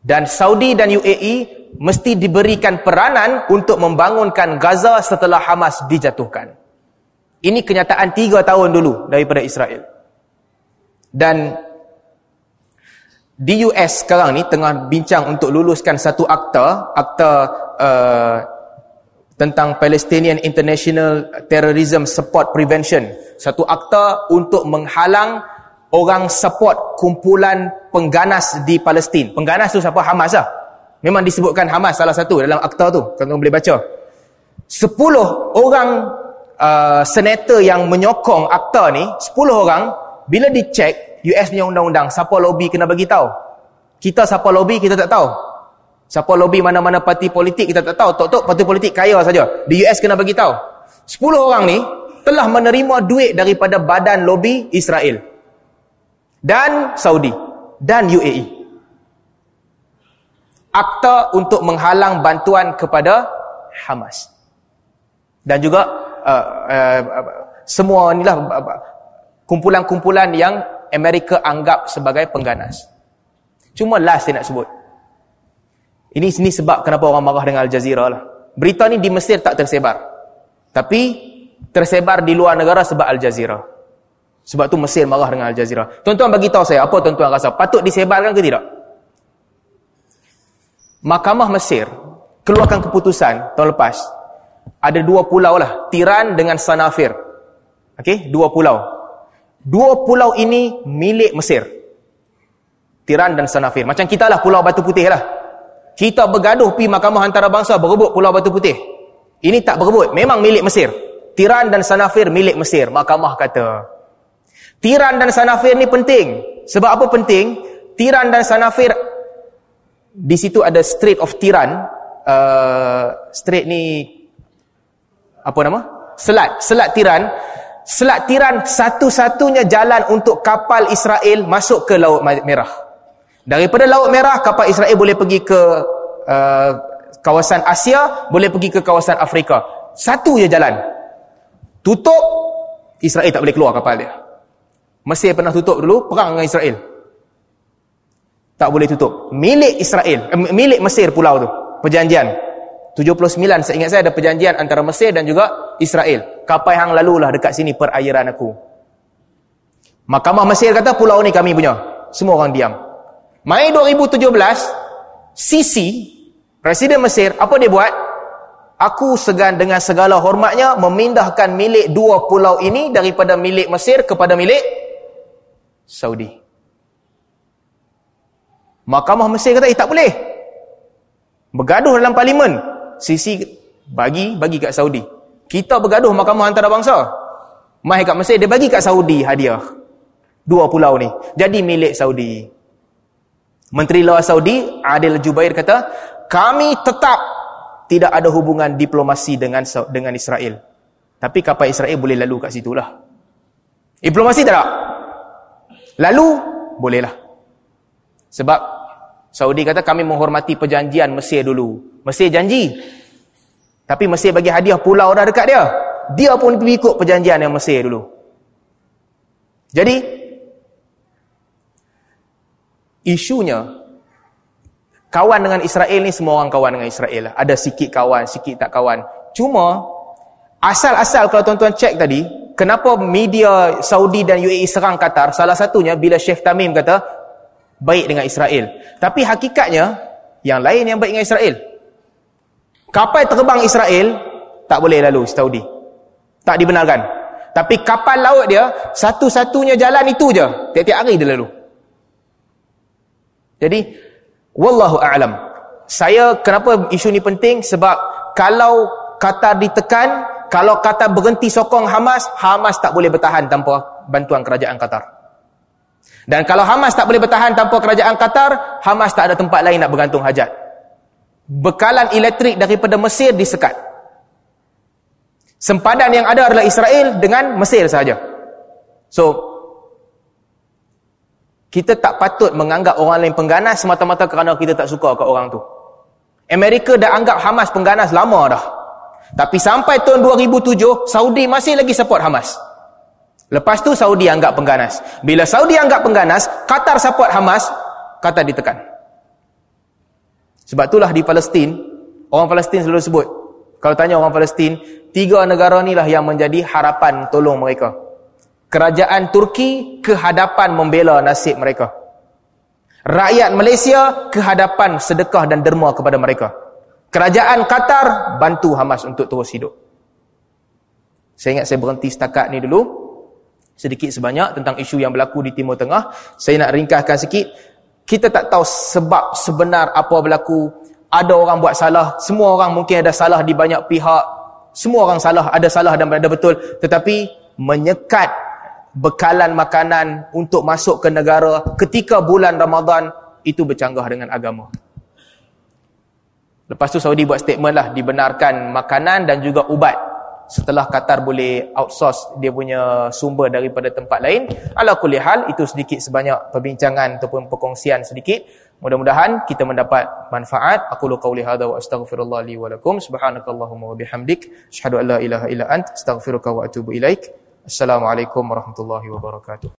S1: Dan Saudi dan UAE mesti diberikan peranan untuk membangunkan Gaza setelah Hamas dijatuhkan. Ini kenyataan tiga tahun dulu daripada Israel. Dan di US sekarang ni tengah bincang untuk luluskan satu akta, akta uh, tentang Palestinian International Terrorism Support Prevention. Satu akta untuk menghalang orang support kumpulan pengganas di Palestin. Pengganas tu siapa? Hamas lah. Memang disebutkan Hamas salah satu dalam akta tu. Kalau boleh baca. Sepuluh orang uh, senator yang menyokong akta ni, sepuluh orang, bila dicek US punya undang-undang, siapa lobby kena bagi tahu. Kita siapa lobby, kita tak tahu. Siapa lobby mana-mana parti politik, kita tak tahu. Tok-tok parti politik kaya saja. Di US kena bagi tahu. Sepuluh orang ni telah menerima duit daripada badan lobby Israel dan Saudi dan UAE. Akta untuk menghalang bantuan kepada Hamas. Dan juga uh, uh, semua inilah kumpulan-kumpulan yang Amerika anggap sebagai pengganas. Cuma last saya nak sebut. Ini sini sebab kenapa orang marah dengan Al Jazeera lah. Berita ni di Mesir tak tersebar. Tapi tersebar di luar negara sebab Al Jazeera. Sebab tu Mesir marah dengan Al Jazeera. Tuan-tuan bagi tahu saya, apa tuan-tuan rasa? Patut disebarkan ke tidak? Mahkamah Mesir keluarkan keputusan tahun lepas. Ada dua pulau lah. Tiran dengan Sanafir. Okey, dua pulau. Dua pulau ini milik Mesir. Tiran dan Sanafir. Macam kita lah pulau Batu Putih lah. Kita bergaduh pi mahkamah antarabangsa berebut pulau Batu Putih. Ini tak berebut. Memang milik Mesir. Tiran dan Sanafir milik Mesir. Mahkamah kata, Tiran dan Sanafir ni penting. Sebab apa penting? Tiran dan Sanafir di situ ada Strait of Tiran. Uh, strait ni apa nama? Selat, Selat Tiran. Selat Tiran satu-satunya jalan untuk kapal Israel masuk ke Laut Merah. Daripada Laut Merah kapal Israel boleh pergi ke uh, kawasan Asia, boleh pergi ke kawasan Afrika. Satu je jalan. Tutup Israel tak boleh keluar kapal dia. Mesir pernah tutup dulu perang dengan Israel. Tak boleh tutup. Milik Israel, eh, milik Mesir pulau tu. Perjanjian. 79 saya ingat saya ada perjanjian antara Mesir dan juga Israel. Kapal hang lalulah dekat sini perairan aku. Mahkamah Mesir kata pulau ni kami punya. Semua orang diam. Mai 2017, Sisi, Presiden Mesir, apa dia buat? Aku segan dengan segala hormatnya memindahkan milik dua pulau ini daripada milik Mesir kepada milik Saudi. Mahkamah Mesir kata, eh tak boleh. Bergaduh dalam parlimen. Sisi bagi, bagi kat Saudi. Kita bergaduh mahkamah antarabangsa. Mahir kat Mesir, dia bagi kat Saudi hadiah. Dua pulau ni. Jadi milik Saudi. Menteri Luar Saudi, Adil Jubair kata, kami tetap tidak ada hubungan diplomasi dengan dengan Israel. Tapi kapal Israel boleh lalu kat situ lah. Diplomasi tak tak? Lalu, bolehlah. Sebab Saudi kata kami menghormati perjanjian Mesir dulu. Mesir janji. Tapi Mesir bagi hadiah pulau dah dekat dia. Dia pun ikut perjanjian yang Mesir dulu. Jadi, isunya, kawan dengan Israel ni semua orang kawan dengan Israel. Ada sikit kawan, sikit tak kawan. Cuma, asal-asal kalau tuan-tuan cek tadi, kenapa media Saudi dan UAE serang Qatar salah satunya bila Sheikh Tamim kata baik dengan Israel tapi hakikatnya yang lain yang baik dengan Israel kapal terbang Israel tak boleh lalu Saudi. Tak dibenarkan. Tapi kapal laut dia satu-satunya jalan itu je. Tiap-tiap hari dia lalu. Jadi wallahu a'lam. Saya kenapa isu ni penting? Sebab kalau Qatar ditekan kalau kata berhenti sokong Hamas, Hamas tak boleh bertahan tanpa bantuan kerajaan Qatar. Dan kalau Hamas tak boleh bertahan tanpa kerajaan Qatar, Hamas tak ada tempat lain nak bergantung hajat. Bekalan elektrik daripada Mesir disekat. Sempadan yang ada adalah Israel dengan Mesir sahaja. So, kita tak patut menganggap orang lain pengganas semata-mata kerana kita tak suka kat orang tu. Amerika dah anggap Hamas pengganas lama dah. Tapi sampai tahun 2007, Saudi masih lagi support Hamas. Lepas tu Saudi anggap pengganas. Bila Saudi anggap pengganas, Qatar support Hamas, Qatar ditekan. Sebab itulah di Palestin, orang Palestin selalu sebut, kalau tanya orang Palestin, tiga negara inilah yang menjadi harapan tolong mereka. Kerajaan Turki kehadapan membela nasib mereka. Rakyat Malaysia kehadapan sedekah dan derma kepada mereka. Kerajaan Qatar bantu Hamas untuk terus hidup. Saya ingat saya berhenti setakat ni dulu sedikit sebanyak tentang isu yang berlaku di Timur Tengah. Saya nak ringkaskan sikit. Kita tak tahu sebab sebenar apa berlaku. Ada orang buat salah. Semua orang mungkin ada salah di banyak pihak. Semua orang salah. Ada salah dan ada betul. Tetapi menyekat bekalan makanan untuk masuk ke negara ketika bulan Ramadan itu bercanggah dengan agama. Lepas tu Saudi buat statement lah dibenarkan makanan dan juga ubat setelah Qatar boleh outsource dia punya sumber daripada tempat lain ala kulli hal itu sedikit sebanyak perbincangan ataupun perkongsian sedikit. Mudah-mudahan kita mendapat manfaat. Aku lu qauli hadza wa astaghfirullah li wa lakum. Subhanakallahumma wa bihamdik. Asyhadu an la ilaha illa ant. Astaghfiruka wa atubu ilaik. Assalamualaikum warahmatullahi wabarakatuh